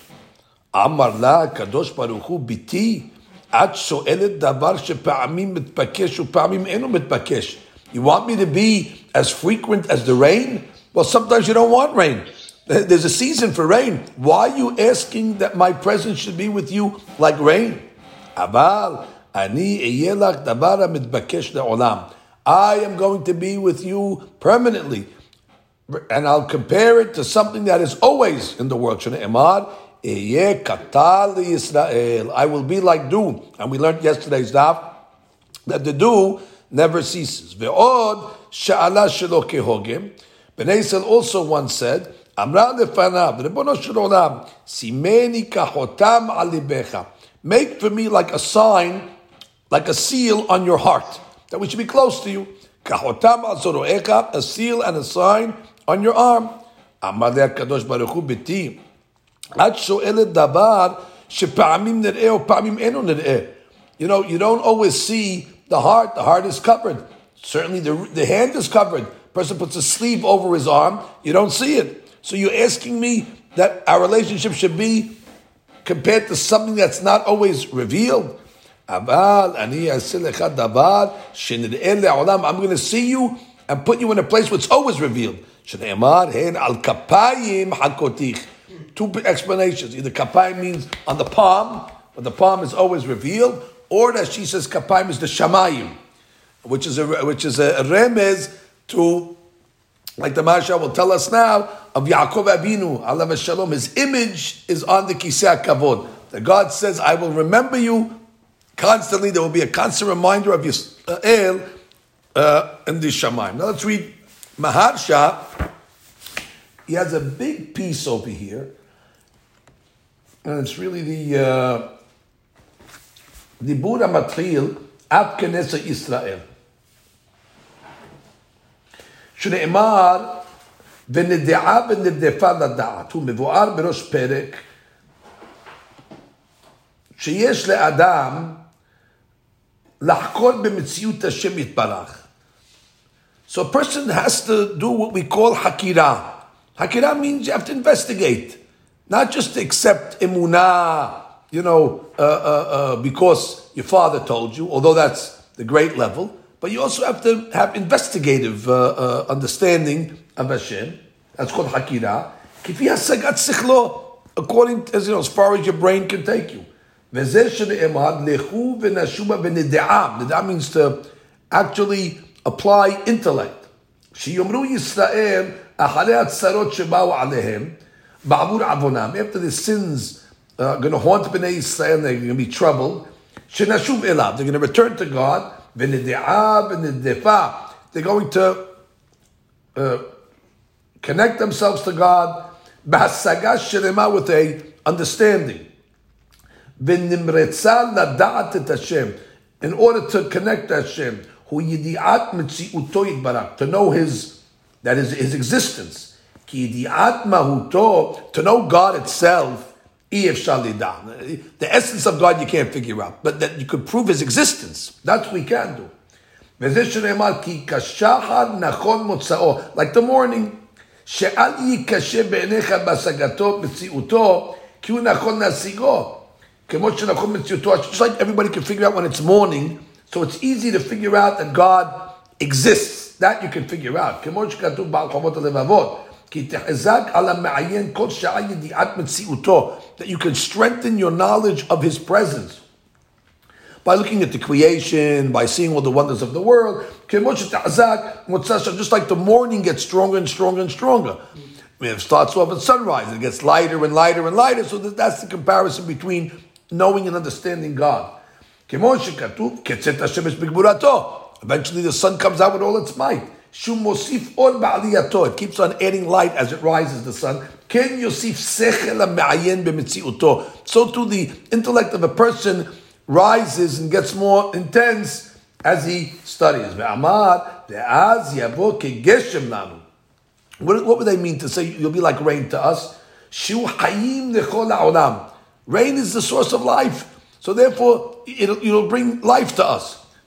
Amar la kadosh baruch hu biti, את שואלת דבר שפעמים מתבקש ופעמים אינו מתבקש. You want me to be as frequent as the rain? Well, sometimes you don't want rain. There's a season for rain. Why are you asking that my presence should be with you like rain? אבל אני אהיה לך דבר המתבקש לעולם. I am going to be with you permanently. And I'll compare it to something that is always in the world. שנאמר, אהיה קטל לישראל. I will be like dew. And we learned yesterday's daf that the dew never ceases. Ve'od sha'ala shelo kehogim. Bnei also once said, Amra lefanav, Rebono shel olam, simeni kahotam alibecha. Make for me like a sign, like a seal on your heart, that we should be close to you. Kahotam a seal and a sign on your arm. Baruch hu את שואלת דבר שפעמים נראה או פעמים אינו נראה. You know, you don't always see the heart. The heart is covered. Certainly the, the hand is covered. Person puts a sleeve over his arm, you don't see it. So you're asking me that our relationship should be compared to something that's not always revealed? I'm going to see you and put you in a place where it's always revealed. Two explanations. Either kapayim means on the palm, but the palm is always revealed, or that she says kapayim is the shamayim, which is a which is a remez to like the Maharsha will tell us now, of Yaakov Abinu, alav shalom, his image is on the Kisei Kavod. That God says, I will remember you constantly. There will be a constant reminder of Yisrael uh, in the Shemaim. Now let's read Maharsha He has a big piece over here, and it's really the uh, the Buddha Matril Ab Knesset Israel. שנאמר, ונדעה ונרדפה לדעת. הוא מבואר בראש פרק, שיש לאדם לחקור במציאות השם יתברך. So a person has to do what we call hakira. Hakira means you have to investigate, not just accept emunah, you know, uh, uh, uh, because your father told you, although that's the great level, but you also have to have investigative uh, uh, understanding of Hashem. That's called hakira. Kifi hasagat according to, as, you know, as far as your brain can take you. That means to actually apply intellect. Shiyomru Yisrael after the sins uh, are going to haunt Bnei Israel, they're going to be troubled. They're going to return to God. They're going to uh, connect themselves to God. With a understanding. In order to connect Hashem, to know His that is his existence. To know God itself the essence of God you can't figure out, but that you could prove His existence. That's what we can do. Like the morning. שאל ייקשה בעיניך בהשגתו, מציאותו, כי הוא נכון להשיגו. כמו שנכון מציאותו, just like everybody can figure out when it's morning, so it's easy to figure out that God exists. That you can figure out. כמו שכתוב בעל חומות הלבבות. That you can strengthen your knowledge of His presence by looking at the creation, by seeing all the wonders of the world. Just like the morning gets stronger and stronger and stronger. I mean, it starts off at sunrise, it gets lighter and lighter and lighter. So that's the comparison between knowing and understanding God. Eventually, the sun comes out with all its might. Shumosif on. It keeps on adding light as it rises, the sun. Ken yosif sechel ma'ayen b'metziuto. So too the intellect of a person rises and gets more intense as he studies. What, what would they mean to say you'll be like rain to us? Shu. Rain is the source of life. So therefore, it'll, it'll bring life to us.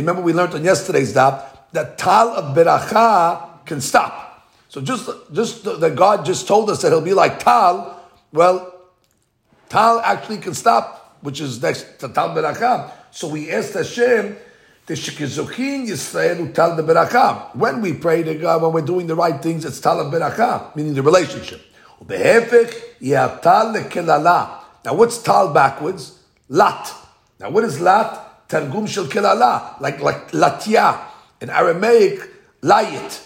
Remember we learned on yesterday's daf that tal of beracha can stop. So just, just that God just told us that he'll be like tal, well, tal actually can stop, which is next to tal beracha. So we asked Hashem. When we pray to God, when we're doing the right things, it's Tal Beracha, meaning the relationship. Now what's Tal backwards? Lat. Now what is Lat? Targum shel kelala, like like latia. In Aramaic, layit.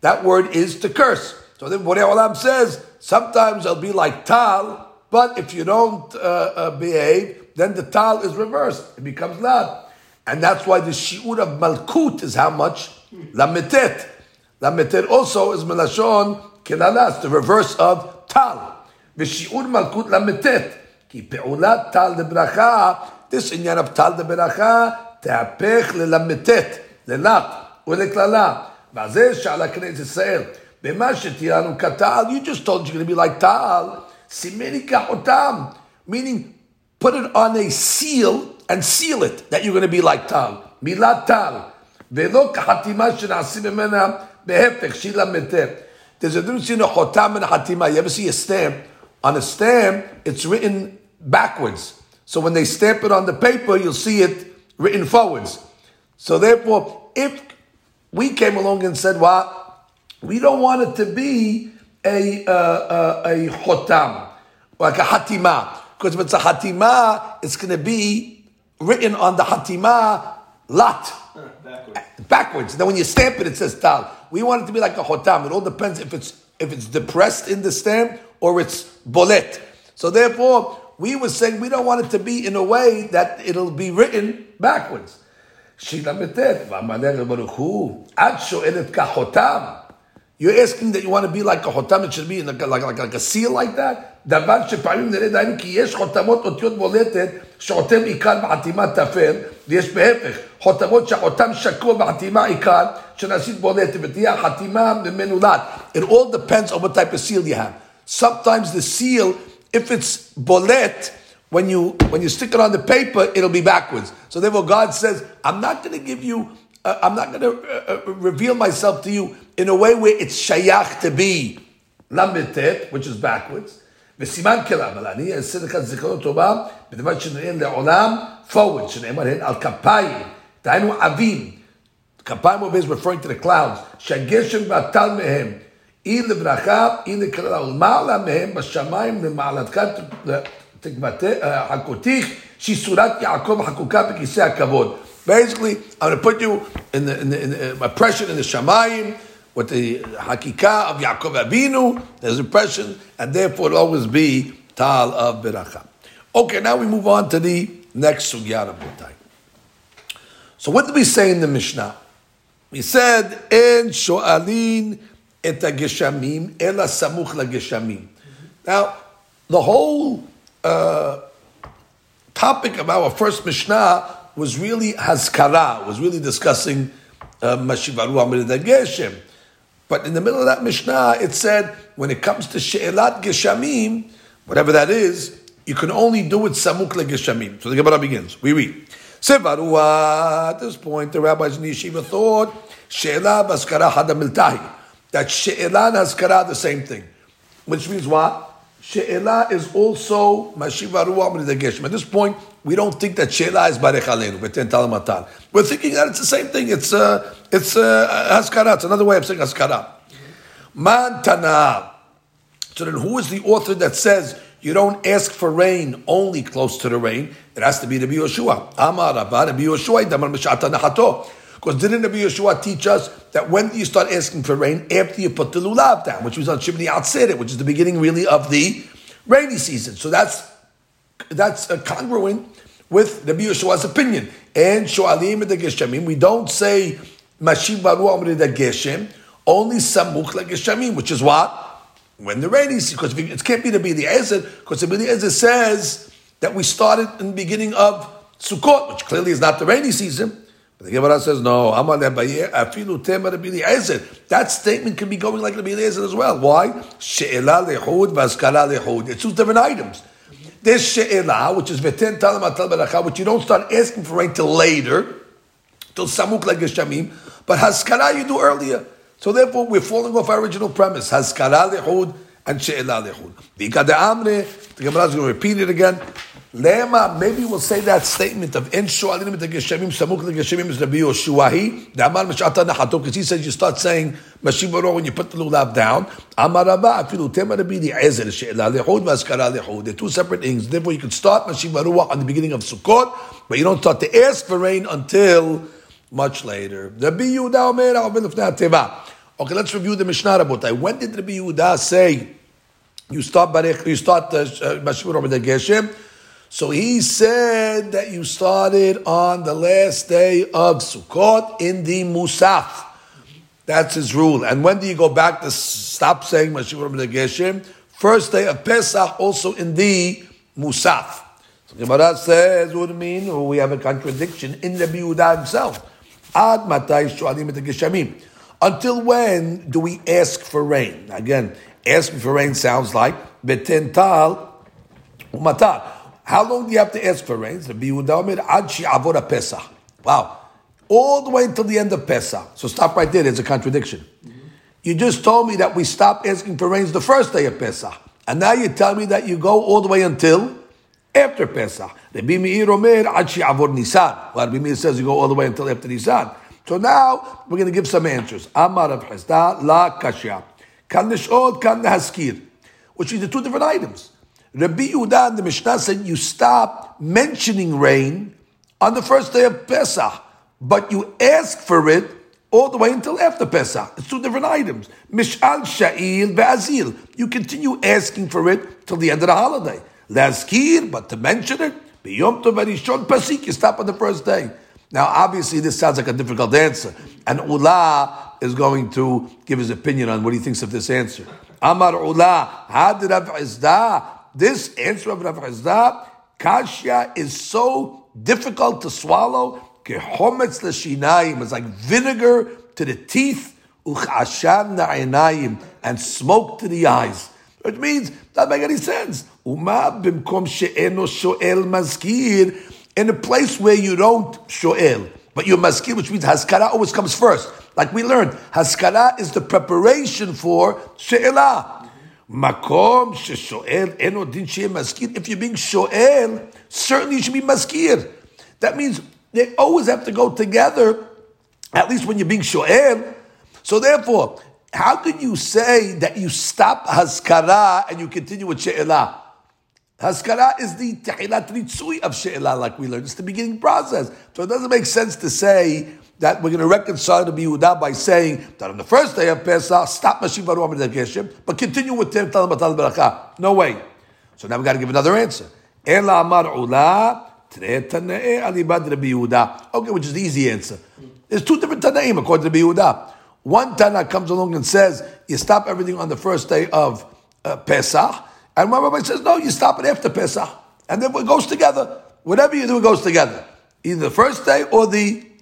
That word is to curse. So then Borei Olam says, sometimes it'll be like Tal, but if you don't uh, uh, behave, then the Tal is reversed. It becomes Lat. And that's why the shiur of malkut is how much? Lametet. Lametet also is melashon kelalas, the reverse of tal. V'shiur malkut lametet. Ki pe'ulat tal lebracha, this inyan of tal lebracha, תהפך ללמטט, ללט ולקללה. ועל שעל הכנסת ישראל, במה שתהיה לנו כטל, you just told you're going to be like tal, סימני כחותם, meaning put it on a seal and seal it that you're going to be like tal. Milat tal. ולא כחתימה שנעשים ממנה בהפך, שהיא למטה. There's a difference between a chotam and a hatima. You ever see a stamp? On a stamp, it's written backwards. So when they stamp it on the paper, you'll see it written forwards. So therefore, if we came along and said, well, we don't want it to be a, uh, uh, a chotam, like a hatima. Because if it's a hatima, it's going to be written on the hatima lot. backwards. backwards. Then when you stamp it, it says tal. We want it to be like a hotam. It all depends if it's if it's depressed in the stamp or it's bolet. So therefore, we were saying we don't want it to be in a way that it'll be written backwards. You're asking that you want to be like a hotam, it should be like, like, like, like a seal like that? דבר שפעמים נראה דהיינו כי יש חותמות אותיות בולטת שחותם עיקר בחתימה תפל, ויש בהפך, חותמות שהחותם שקוע בחתימה עיקר, שנעשית בולטת, ותהיה החתימה מנולד. It all depends on what type of seal you have. Sometimes the seal, if it's bolet, when you when you stick it on the paper, it'll be backwards. So therefore, God says, "I'm not going to give you uh, I'm not going to uh, uh, reveal myself to you in a way where it's shayach to be lamitet, which is backwards. וסימן כלה, אבל אני אעשה לך זיכרונות טובה בדבר שנראה לעולם forward, שנאמר הן על כפיים, דהיינו עבים. כפיים is referring to the clouds, שהגשם והטל מהם, אי לברכה, אי לקללה, ולמעלה מהם בשמיים למעלתך חכותיך, שהיא סורת יעקב חקוקה בכיסא הכבוד. Basically, I'm going to put you in the, in the, in the oppression in the Shamayim with the Hakika of Yaakov Avinu. There's oppression, and therefore it'll always be Tal of Beracha. Okay, now we move on to the next Sugya Rabotai. So what did we say in the Mishnah? We said, En sho'alin et geshamim ela samuch la Now, the whole uh, topic of our first Mishnah was really Hazkara, was really discussing uh, Mashivaru Geshem. But in the middle of that Mishnah, it said, when it comes to She'elat Geshamim, whatever that is, you can only do it Samuk Geshamim. So the Gemara begins. We read. Sevarua, at this point, the rabbis in the Yeshiva thought, She'elah Baskara Hadamiltahi. That She'elah and Hazkara the same thing. Which means what? She'elah is also Mashiva Ruach. At this point, we don't think that She'elah is Barech Aleinu, Talamatal. We're thinking that it's the same thing. It's uh, it's uh, Haskara. It's another way of saying Haskara. Man Tana. So then who is the author that says you don't ask for rain only close to the rain? It has to be the Yoshua. Amar Rabbi Yoshua, Damar Mishata Nahato. Because didn't Rabbi Yeshua teach us that when you start asking for rain, after you put the lulav down, which was on Shemini Atzeret, which is the beginning really of the rainy season. So that's that's congruent with Rabbi Yeshua's opinion. And Shoalim the Geshamim, we don't say Mashiv Baru the Geshem, only Samuk like Geshamim, which is what? When the rainy season, because it can't be the Eliezer, because the Eliezer says that we started in the beginning of Sukkot, which clearly is not the rainy season. But the Gemara says, no, that statement can be going like Rabbi Eliezer as well. Why? She'ela lehud v'askara lehud. It's two different items. There's she'ela, which is v'ten talam atal beracha, which you don't start asking for rain till later, till samuk like Geshamim, but haskara you do earlier. So therefore, we're falling off our original premise. Haskara lehud and she'ela. V'ika amre, the Gemara is going to repeat it again. Lema, maybe we'll say that statement of En the Geshamim, Samuk the Geshamim is Rabbi Yoshuahi, the Amar Meshata Nahato, because he says you start saying Mashim when you put the lulav down. Amar Rabba, Afilu Tema Rabbi the Ezer, She'ela Lehud, Vaskara Lehud. They're two separate things. Therefore, you can start Mashim on the beginning of Sukkot, but you don't start to ask for rain until much later. Rabbi Yehuda Omer, Avil Lefnei Teva. Okay, let's review the Mishnah Rabotai. When did Rabbi Yehuda say you start Barech, you start uh, Mashim the Geshem? So he said that you started on the last day of Sukkot in the Musaf. That's his rule. And when do you go back to stop saying Mashiach Geshem? First day of Pesach, also in the Musaf. So Gemara says, what do you mean? Well, oh, we have a contradiction in the Yehuda himself. Ad matai geshamim. Until when do we ask for rain? Again, asking for rain sounds like betental umatar. How long do you have to ask for rains? Wow. All the way until the end of Pesach. So stop right there. There's a contradiction. You just told me that we stopped asking for rains the first day of Pesach. And now you tell me that you go all the way until after Pesach. Rabbi Meir Omer ad she'avor Nisan. Well, Rabbi Meir says you go all the way until after Nisan. So now we're going to give some answers. Amar of la kashya. Kan nishod, kan haskir. Which is the two different items. Rabbi Yehuda and the Mishnah said you stop mentioning rain on the first day of Pesach, but you ask for it all the way until after Pesach. It's two different items. Mishal Sha'il Be'azil. You continue asking for it till the end of the holiday. Lazkir, but to mention it, B'yom Tov Arishon Pasik, you stop on the first day. Now, obviously, this sounds like a difficult answer. And Ula is going to give his opinion on what he thinks of this answer. Amar Ula, Had Rav Izdah, this answer of Rav Chisda, kashya is so difficult to swallow. Kehometz l'shinayim is like vinegar to the teeth, uchashan na'inayim, and smoke to the eyes. Which means, doesn't make any sense. Uma bimkom she'eno sho'el maskir, in a place where you don't sho'el, but you're maskir, which means haskara always comes first. Like we learned, haskara is the preparation for she'elah. Makom eno din maskir. If you're being shoel, certainly you should be maskir. That means they always have to go together, at least when you're being shoel. So therefore, how could you say that you stop haskara and you continue with she'elah? Haskara is the tahilat ritzui of she'elah, like we learned. It's the beginning process. So it doesn't make sense to say that we're going to reconcile the Yehuda by saying that on the first day of Pesach, stop Mashiv Baruch Geshem, but continue with Tem Talam Batal Beracha. No way. So now we got to give another answer. Ela Amar Ula, Alibad Rabbi Yehuda. Okay, which is the easy answer. There's two different Tanaim according to Rabbi Yehuda. One Tana comes along and says, you stop everything on the first day of uh, Pesach, and one Rabbi says, no, you stop it after Pesach. And then it goes together. Whatever you do, it goes together. Either the first day or the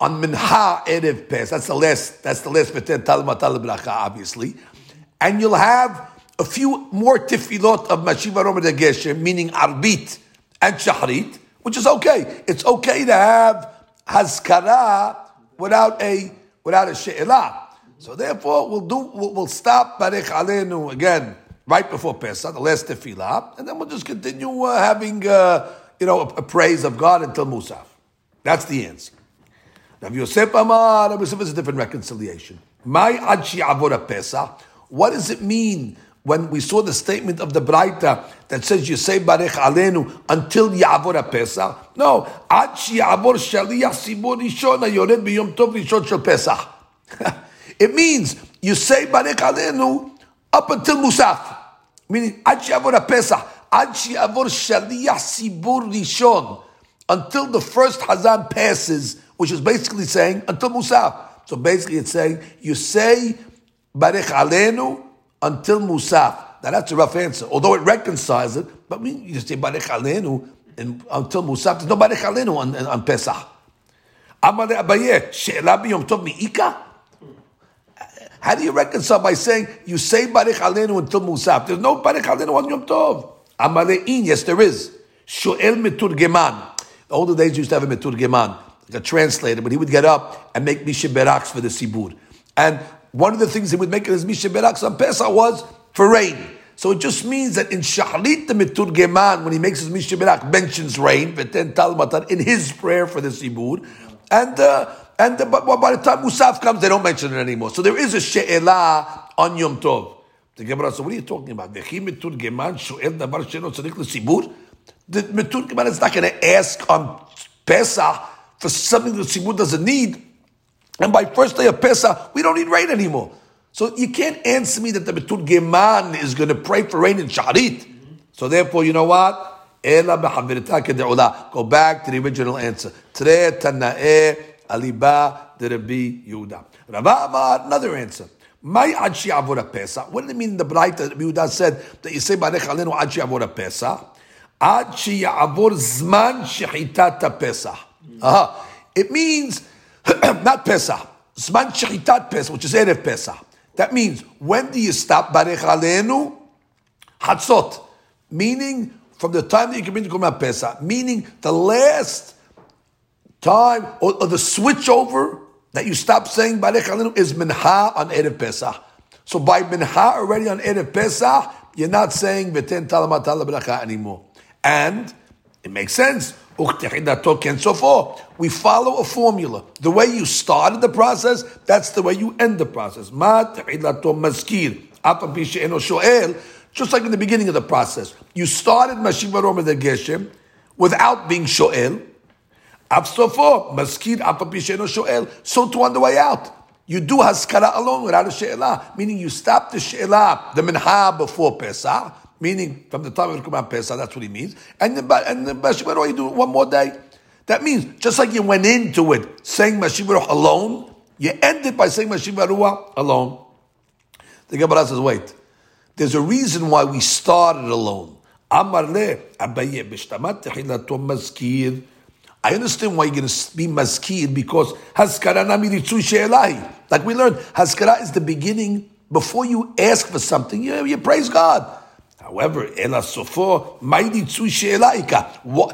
on Minha Erev Pes. That's the last. That's the last Betet Talmud Bracha, obviously, and you'll have a few more tefillot of Mashiva Romer Geshem, meaning Arbit and Shahrit, which is okay. It's okay to have Hazkara without a without a She'elah. So therefore, we'll do we'll, we'll stop Barech Alenu again right before Pesach, the last tefillah, and then we'll just continue uh, having, uh, you know, a, a, praise of God until Musaf. That's the answer. Rav Yosef Amar, Rav Yosef is a different reconciliation. My adshi avora Pesach. What does it mean when we saw the statement of the Braita that says you say Barech Alenu until Ya'avor Pesach? No, Ad Ya'avor Shaliach Sibur Rishon Yored B'Yom Tov Rishon Shel Pesach. It means you say Barech Alenu up until Musaf. Meaning, Ad Ya'avor Pesach, Ad Ya'avor Shaliach Sibur Rishon. Until the first Hazan passes, which is basically saying until Musaf. So basically it's saying, you say Barech Alenu until Musaf. Now that's a rough answer, although it reconciles it. But we you say Barech Alenu until Musaf. There's no Barech Alenu on, on Pesach. Amar Abaye, She'ela b'yom tov mi'ika? How do you reconcile by saying you say Barech Alenu until Musaf? There's no Barech Alenu on Yom Tov. Amalein, yes, there is. Shoel Meturgeman. The older days used to have a Meturgeman, a translator, but he would get up and make Mi Sheberachs for the Sibur. And one of the things he would make his Misha Beraks on Pesach was for rain. So it just means that in Shahlit the Meturgeman, when he makes his Mi Sheberach, mentions rain, Veten Tal in his prayer for the Sibur. And uh, and the, but, by the time Musaf comes, they don't mention it anymore. So there is a she'elah on Yom Tov. The Gemara says, what are you talking about? The Mitur Meturgeman Shoel Davar Sheno Tzadik L'Sibur? The Meturgeman is not going to ask on Pesach for something that Sibur doesn't need. And by first day of Pesach, we don't need rain anymore. So you can't answer me that the Meturgeman is going to pray for rain in Shaharit. So therefore, you know what? Go back to the original answer. Another answer. My Adshi Avora Pesach. What did it mean in the Braita that Yehuda said that you say Barech Alenu Adshi Avora Pesach? Adshi Avor Zman Shechitat Pesach. Uh-huh. It means, not Pesach, Zman Shechitat Pesach, which is Erev Pesach. That means, when do you stop Barech Alenu? Hatzot. Meaning, from the time that you can bring the Korban Pesach, meaning the last time, or, or the switch over that you stop saying Barech Alenu is Minha on Erev Pesach. So by Minha already on Erev Pesach, you're not saying V'ten Talamat Bracha anymore. And it makes sense. We follow a formula. The way you started the process, that's the way you end the process. Just like in the beginning of the process. You started Mashiva Roma the Geshem without being shoel. So to on the way out. You do haskara alone without a she'elah, meaning you stop the she'elah, the minha before Pesach, meaning from the time of Kuban Pesach, that's what he means. And the, and the Mashiach you do it one more day. That means, just like you went into it saying Mashiach alone, you ended by saying Mashiach alone. The Gemara says, wait, there's a reason why we started alone. Amar le, abaye, techilato maskir, I understand why you're going to be maskir because haskara nami she'elahi. Like we learned, haskara is the beginning before you ask for something. You, you praise God. However, ela sofo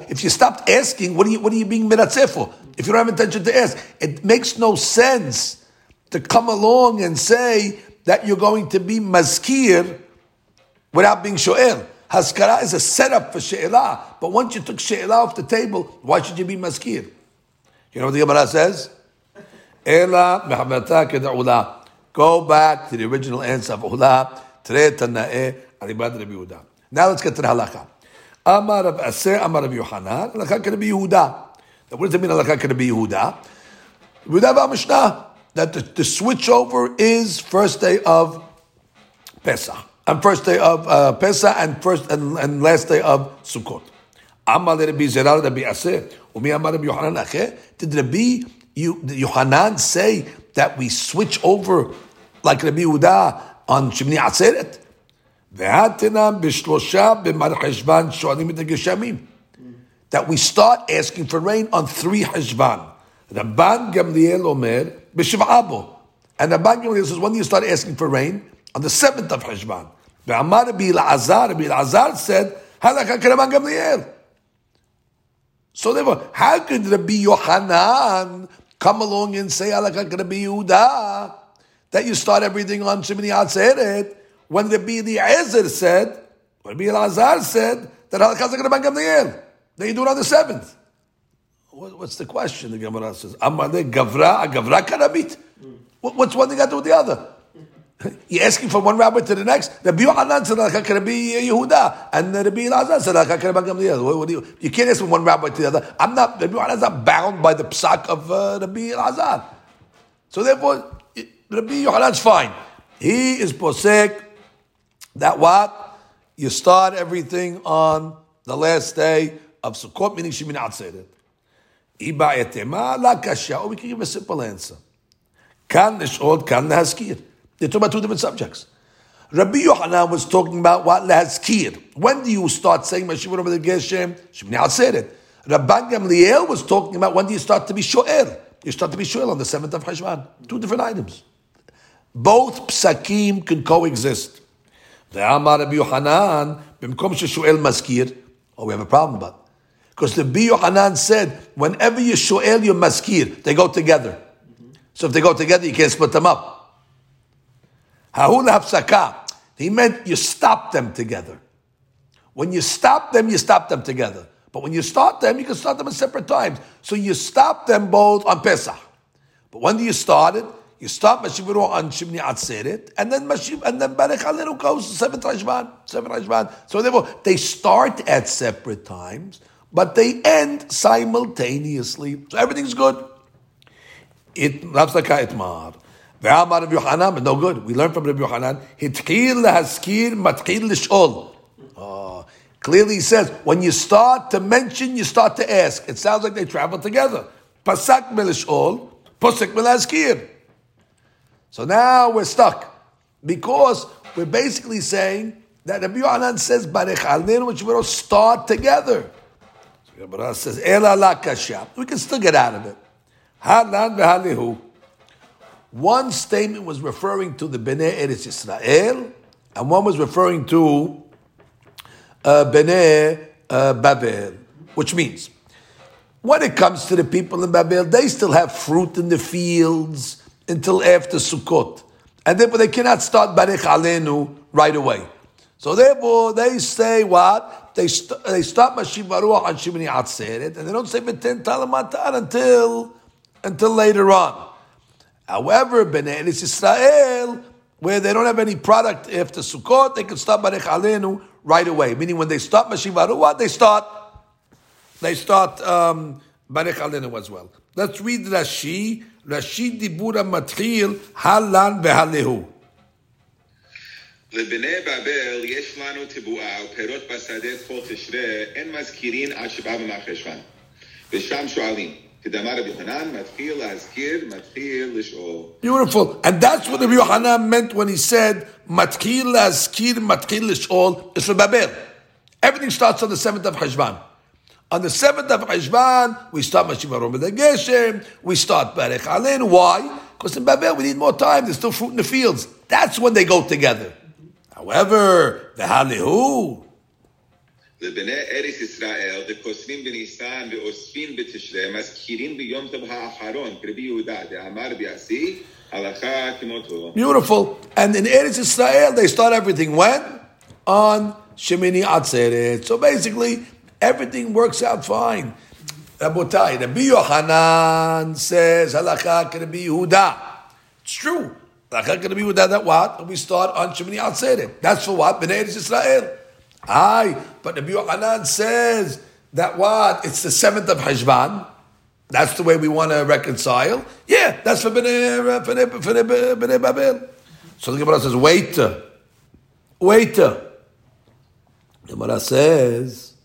If you stopped asking, what are you what are you being meratzeh for? If you don't have intention to ask, it makes no sense to come along and say that you're going to be maskir without being shoel. Haskara is a setup for She'elah. But once you took She'elah off the table, why should you be Maskir? You know what the Gemara says? Ela. Go back to the original answer of Ula. Tanae Now let's get to the halakha. Amar Rav Aseh, Amar Rav Yohanan. Halakha can be Yehuda. What does it mean halakha can be Yehuda? Yehuda Mishnah. That the, the switch over is first day of Pesach and first day of uh, Pesach and first and, and last day of Sukkot. Amar Rabbi Zeral Rabbi Aseh, Umi Amar Rabbi Yohanan Ache. Did Rabbi Yohanan say that we switch over like Rabbi Yehuda on Shemini Atzeret? That we start asking for rain on three cheshvan. Rabban Gamliel Omer b'shiv'abo. And Rabban Gamliel says, when do you start asking for rain? On the seventh of cheshvan. V'amar said, Gamliel. So therefore, how could Rabbi Yohanan come along and say, halakha k'Rabbi Yehuda, that you start everything on Shemini Atzeret? When the Eliezer said, when Rabbi Elazar said that halachas are going to Gamliel. Then you do it on the seventh. What's the question? The Gemara says, Amale Gavra, Gavra Karabit. What's one thing got to do with the other? You're asking from one rabbi to the next. Rabbi Yohanan said Halakha can be Yehuda, and Rabbi Elazar said Halakha can be Gamliel. What, you, you can't ask from one rabbi to the other. I'm not. Rabbi Yohanan is not bound by the psak of uh, Rabbi Elazar. So therefore, Rabbi Yohanan's fine. He is posek that what you start everything on the last day of Sukkot, meaning Shemin Atzeret. or we can give a simple answer. Kan nishod, kan lehaskir. They're talking about two different subjects. Rabbi Yohanan was talking about what lehaskir. When do you start saying Mashiach over the Geshem? Shemin Atzeret. Rabban Gamliel was talking about when do you start to be sho'er? You start to be sho'er on the 7th of Heshvan. Two different items. Both psakim can coexist. The Amar Rabbi Yohanan, b'mkom sheshuel maskir, oh, we have a problem, but because the Rabbi Yohanan said, whenever you shuel your maskir, they go together. So if they go together, you can't split them up. Hahul. He meant you stop them together. When you stop them, you stop them together. But when you start them, you can start them at separate times. So you stop them both on Pesach. But when do you start it? You start Mashivuru on Shimni Atzeret, and then Mashiv, and then Barech Alenu goes to seventh Rajban, seventh Rajban. So therefore, they start at separate times, but they end simultaneously. So everything's good. It Ravsaka Itmar. Ve'amar Rabbi Yohanan, but no good. We learn from Rabbi Hitkil lehaskir matkil lish'ol. Oh, clearly he says, when you start to mention, you start to ask. It sounds like they travel together. Pasak melish'ol, pusik melhaskir. So now we're stuck because we're basically saying that Rabbi Yohanan says Barech Alnenu which will start together. So Rabbi says Ela Lakasha. We can still get out of it. Hanan v'halihu. One statement was referring to the Bnei Eretz Israel, and one was referring to uh, Bnei uh, Babel, which means when it comes to the people in Babel, they still have fruit in the fields until after Sukkot. And therefore they cannot start Barech Alenu right away. So therefore they say what? They, st- they start Mashiv Baruch on Shemini Atzeret, and they don't say Beten Talamatar until, until later on. However, Bnei Eretz Israel, where they don't have any product after Sukkot, they can start Barech Alenu right away. Meaning when they start Mashiv Baruch, they start, they start um, Barech Alenu as well. Let's read Rashi ראשית דיבור המתחיל, הלן והלהו. לבני בבל יש לנו תבואה ופירות בשדה כל תשרה, אין מזכירין עד שבא במחרשון. ושם שואלים. כדאמר רבי יוחנן, מתחיל להזכיר, מתחיל לשאול. Beautiful. And that's what Rabbi Yohanan meant when he said, מתחיל להזכיר, מתחיל לשאול, it's for Babel. Everything starts on the 7th of Heshvan. On the seventh of Heshvan, we start Mashim Arom we start Berech Alein. Why? Because in Babel we need more time. There's still fruit in the fields. That's when they go together. However, the Halihu. The Israel, the ben the Tishrei, Beautiful. And in Eretz Israel, they start everything when? On Shemini Atzeret. So basically, Everything works out fine. Rabotai, Rabbi Yohanan says, Halakha can be Yehuda. It's true. Halakha can be Yehuda that what? We start on Shemini Atzeret. That's for what? Bnei Israel. Aye, but Rabbi Yohanan says that what? It's the seventh of Heshvan. That's the way we want to reconcile. Yeah, that's for Bnei, Bnei, Bnei Babel. So the Gemara says, wait, wait. The Gemara says,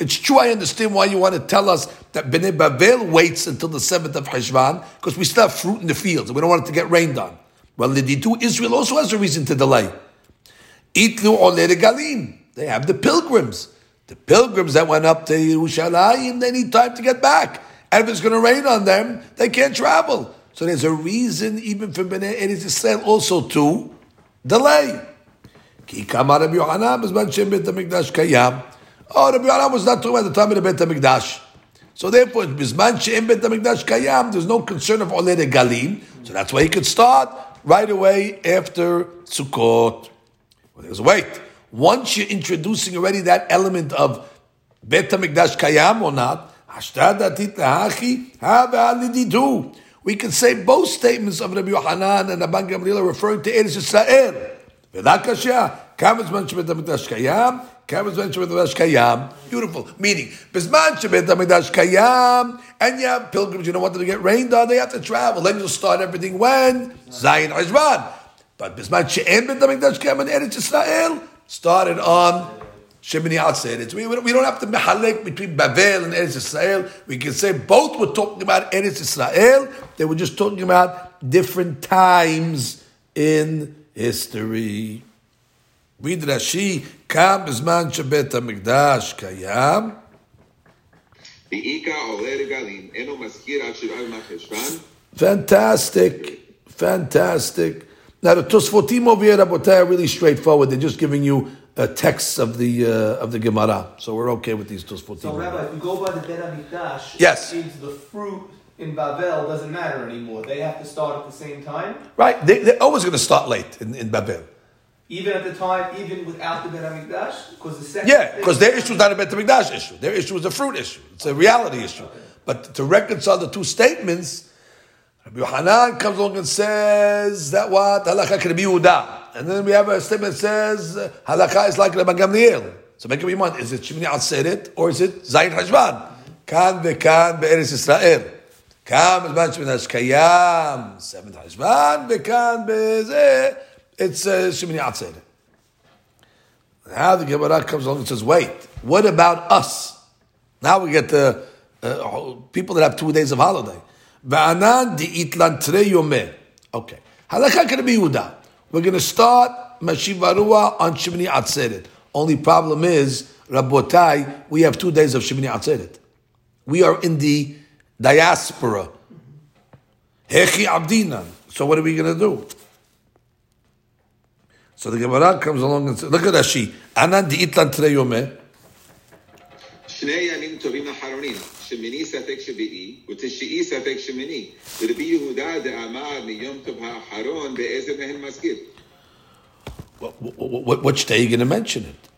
it's true, I understand why you want to tell us that Bnei Babel waits until the 7th of Heshvan, because we still have fruit in the fields, and we don't want it to get rained on. Well, Liditu, Israel also has a reason to delay. Itlu. They have the pilgrims. The pilgrims that went up to Yerushalayim, they need time to get back. And if it's going to rain on them, they can't travel. So there's a reason even for Bnei Israel also to delay. כי כמה רבי יוחנן בזמן שם בית המקדש קיים. Oh, Rabbi Yohanan was not talking about the time of the Beit HaMikdash. So therefore, Bisman She'em Bet HaMikdash Kayam, there's no concern of Oleh Galim. So that's why he could start right away after Sukkot. Well, there's a wait. Once you're introducing already that element of Bet HaMikdash Kayam or not, we can say both statements of Rabbi Yohanan and Rabban Gamliel are referring to Eretz Yisrael. כמה זמן שבית המקדש קיים, כמה זמן שבית המקדש קיים. Beautiful. Meaning, בזמן שבית המקדש קיים, and you have pilgrims, you don't want them to get rained on, they have to travel. Then you'll start everything when? Zion Hezron. But בזמן שאין בית המקדש קיים in Eretz Israel, started on Shemini Atzeret. We, we don't have to mehalek between Babel and Eretz Israel. We can say both were talking about Eretz Israel. They were just talking about different times in history. Read Rashi, kam b'zman shebet HaMikdash kayam. Fantastic, fantastic. Now the Tosfotim over here, Rabotai, are really straightforward. They're just giving you uh, texts of the uh, of the Gemara, so we're okay with these Tosfotim. So, Rabbi, if we go by the Bet Hamikdash, yes, the fruit in Babel doesn't matter anymore. They have to start at the same time. Right, they, are always going to start late in, in Babel. Even at the time, even without the Bet HaMikdash? Because the second Yeah, because their issue is not a Bet HaMikdash issue. Their issue is a fruit issue. It's a reality issue. Okay. But to reconcile the two statements, Rabbi Yohanan comes along and says that what? Halakha can be Yehuda. And then we have a statement that says halakha is like Rabbi Gamliel. So make up your mind, is it Shemini Atzeret or is it Zayin Hashvan? Kan ve'kan be'eretz Yisrael. Kan b'zman Shemini Kayam, seventh Hashvan, ve'kan be'zeh, it's uh, Atzeret. Now the Gemara comes along and says, wait, what about us? Now we get the uh, people that have two days of holiday. Va'anan di'itlan tre yomeh. Okay. Halakha can be Yehuda. We're going to start Mashivarua on Shemini Atzeret. Only problem is, Rabotai, we have two days of Shemini Atzeret. We are in the diaspora. Hechi Abdinan. So what are we going to do? So the Gemara comes along and says, look at Rashi. Anan di'itlan tre yomeh. שני ימים טובים אחרונים, שמיני ספק שביעי, ותשיעי ספק שמיני. ורבי יהודה דאמר מיום טוב האחרון, באיזה מהם מזכיר? Which day are you going to mention it?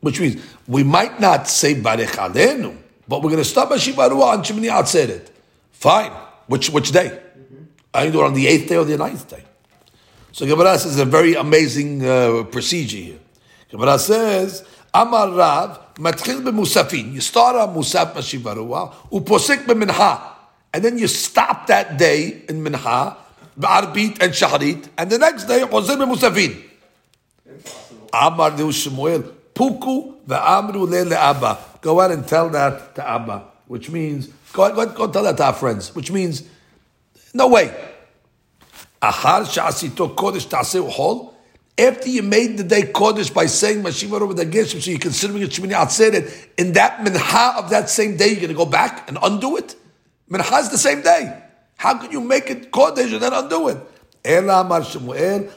Which means, we might not say Barech Alenu, but we're going to stop Hashiva Ruah on Shemini Atzeret. Fine. Which, which day? Mm-hmm. Are you doing on the eighth day or the ninth day? So Gemara says a very amazing uh, procedure here. Gemara says, Amar Rav, matchil b'musafin. You start on Musaf Mashivarua, uposik b'minha. And then you stop that day in Minha, b'arbit and Shahrit, and the next day, Hosir b'musafin. Amar Deu Shemuel, puku v'amru le Abba. Go out and tell that to Abba, which means, go, go, go tell that to our friends, which means, no way. After you made the day kodesh by saying mashiva over the geshem, so you're considering it shemini atzeret, in that minha of that same day, you're going to go back and undo it? Minha is the same day. How can you make it kodesh and then undo it? Ela amar Shemuel.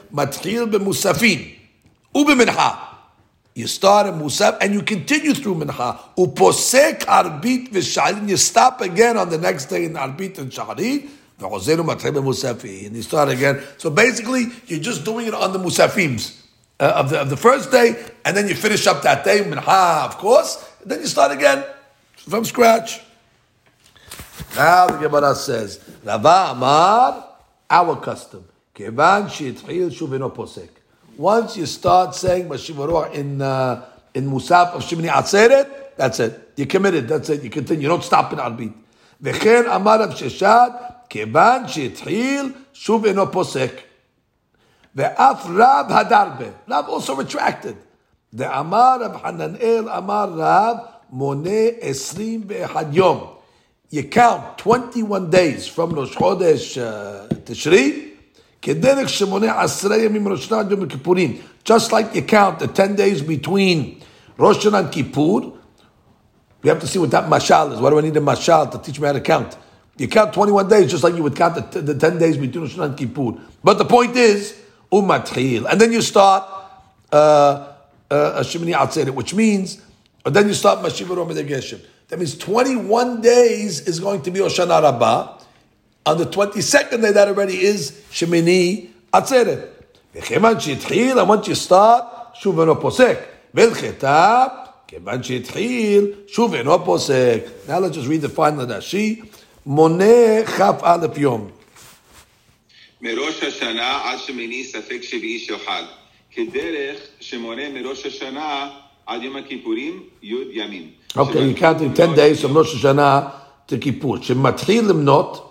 You start in Musaf and you continue through Minha. Uposek Arbit v'Shalit. You stop again on the next day in Arbit and Shalit. And you start again. So basically, you're just doing it on the Musafims uh, of, the, of the first day, and then you finish up that day, Minha, of course, and then you start again from scratch. Now the Gemara says, Rava Amar, our custom once you start saying Mashivaruah in uh, in Musaf of Shemini Atzeret, that's it. You're committed. That's it. You continue. You don't stop in Arbit. V'chein amar Sheshet, kevan sheitchil shuv eno posek. V'af Rav Hadarbe. Rab also retracted. The amar of Hananel amar Rav mone Eslim be yom. You count 21 days from Rosh Chodesh uh, Tishri, just like you count the 10 days between Rosh Hashanah and Kippur, we have to see what that mashal is. Why do I need a mashal to teach me how to count? You count 21 days just like you would count the, the 10 days between Rosh Hashanah and Kippur. But the point is, umatril. And then you start a uh, uh Shemini Atzeret, which means, and then you start Mashiva Romedev Geshem. That means 21 days is going to be Oshana Rabbah. On the 22nd day, that already is Shemini Atzeret. וכיוון שהתחיל, once you start, שוב אינו פוסק. ולחטא, כיוון שהתחיל, שוב אינו פוסק. Now let's just read the final Rashi. מונה כ"א יום. מראש השנה עד שמיני ספק שביעי של חג, כדרך שמונה מראש השנה עד יום הכיפורים י' ימים. אוקיי, הכרתי 10 days from ראש השנה to כיפור, שמתחיל למנות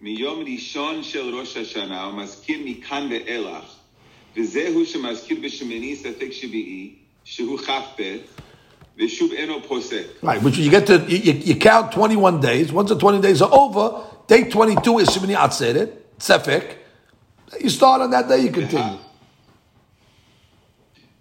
מיום ראשון של ראש השנה הוא מזכיר מכאן ואילך, וזהו שמזכיר בשמיני ספק שביעי, שהוא כ"ב, ושוב אינו פוסק. right, which you get to, you, you, you count 21 days. Once the 20 days are over, day 22 is Shemini Atzeret, Sefek. You start on that day, you continue.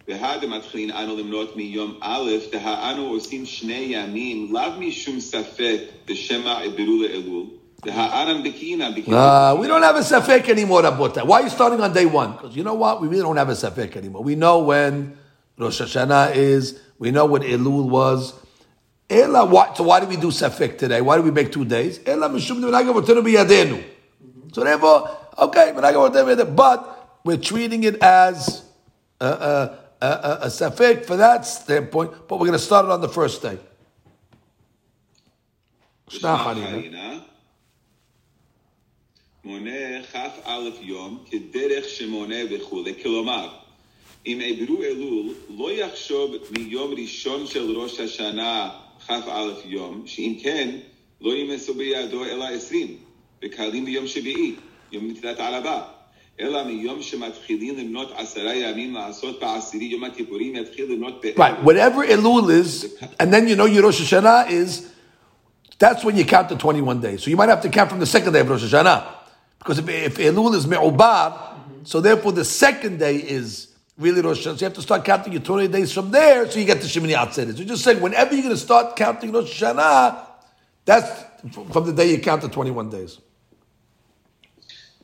והדמתחילין אנו למנות מיום א', דהאנו עושים שני ימים, לאו משום ספק בשמא עברו לאלול, Uh, we don't have a Sefek anymore about that. Why are you starting on day one? Because you know what? We really don't have a Sefek anymore. We know when Rosh Hashanah is. We know what Elul was. Ela, why, so why do we do Sefek today? Why do we make two days? Ela mishum biyadenu. So therefore, okay. But we're treating it as a, a, a, a, for that standpoint, but we're going to start it on the first day. Shna Harina. מונה כ"א יום כדרך שמונה וכולי, כלומר, אם עברו אלול, לא יחשוב מיום ראשון של ראש השנה כ"א יום, שאם כן, לא ימסו בידו אלא עשרים, וקהלים ביום שביעי, יום נטילת הערבה. אלא מיום שמתחילים למנות עשרה ימים לעשות בעשירי יום הכיפורים, יתחיל למנות באלול. Right, whatever Elul is, and then you know your Rosh Hashanah is, that's when you count the 21 days. So you might have to count from the second day of Rosh Hashanah. Because if, if Elul is Me'ubar, so therefore the second day is really Rosh Hashanah. So you have to start counting your 20 days from there, so you get to Shemini Atzeret. So just saying, whenever you're going to start counting Rosh Hashanah, that's from the day you count the 21 days.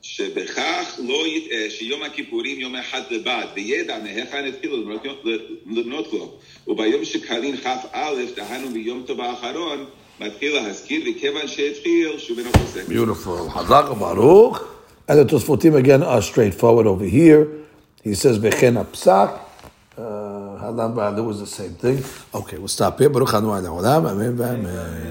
שבכך לא יטעה שיום הכיפורים יום אחד לבד, וידע מהיכן התחילו לבנות- לבנות לו. וביום שקרין כ"א, דהיינו ביום טוב האחרון, Beautiful. Hazak Baruch. And the Tosfotim again are straightforward over here. He says, Vechen p'sak." Hadan uh, was the same thing. Okay, we'll stop here. Baruch Anu Amen. Amen.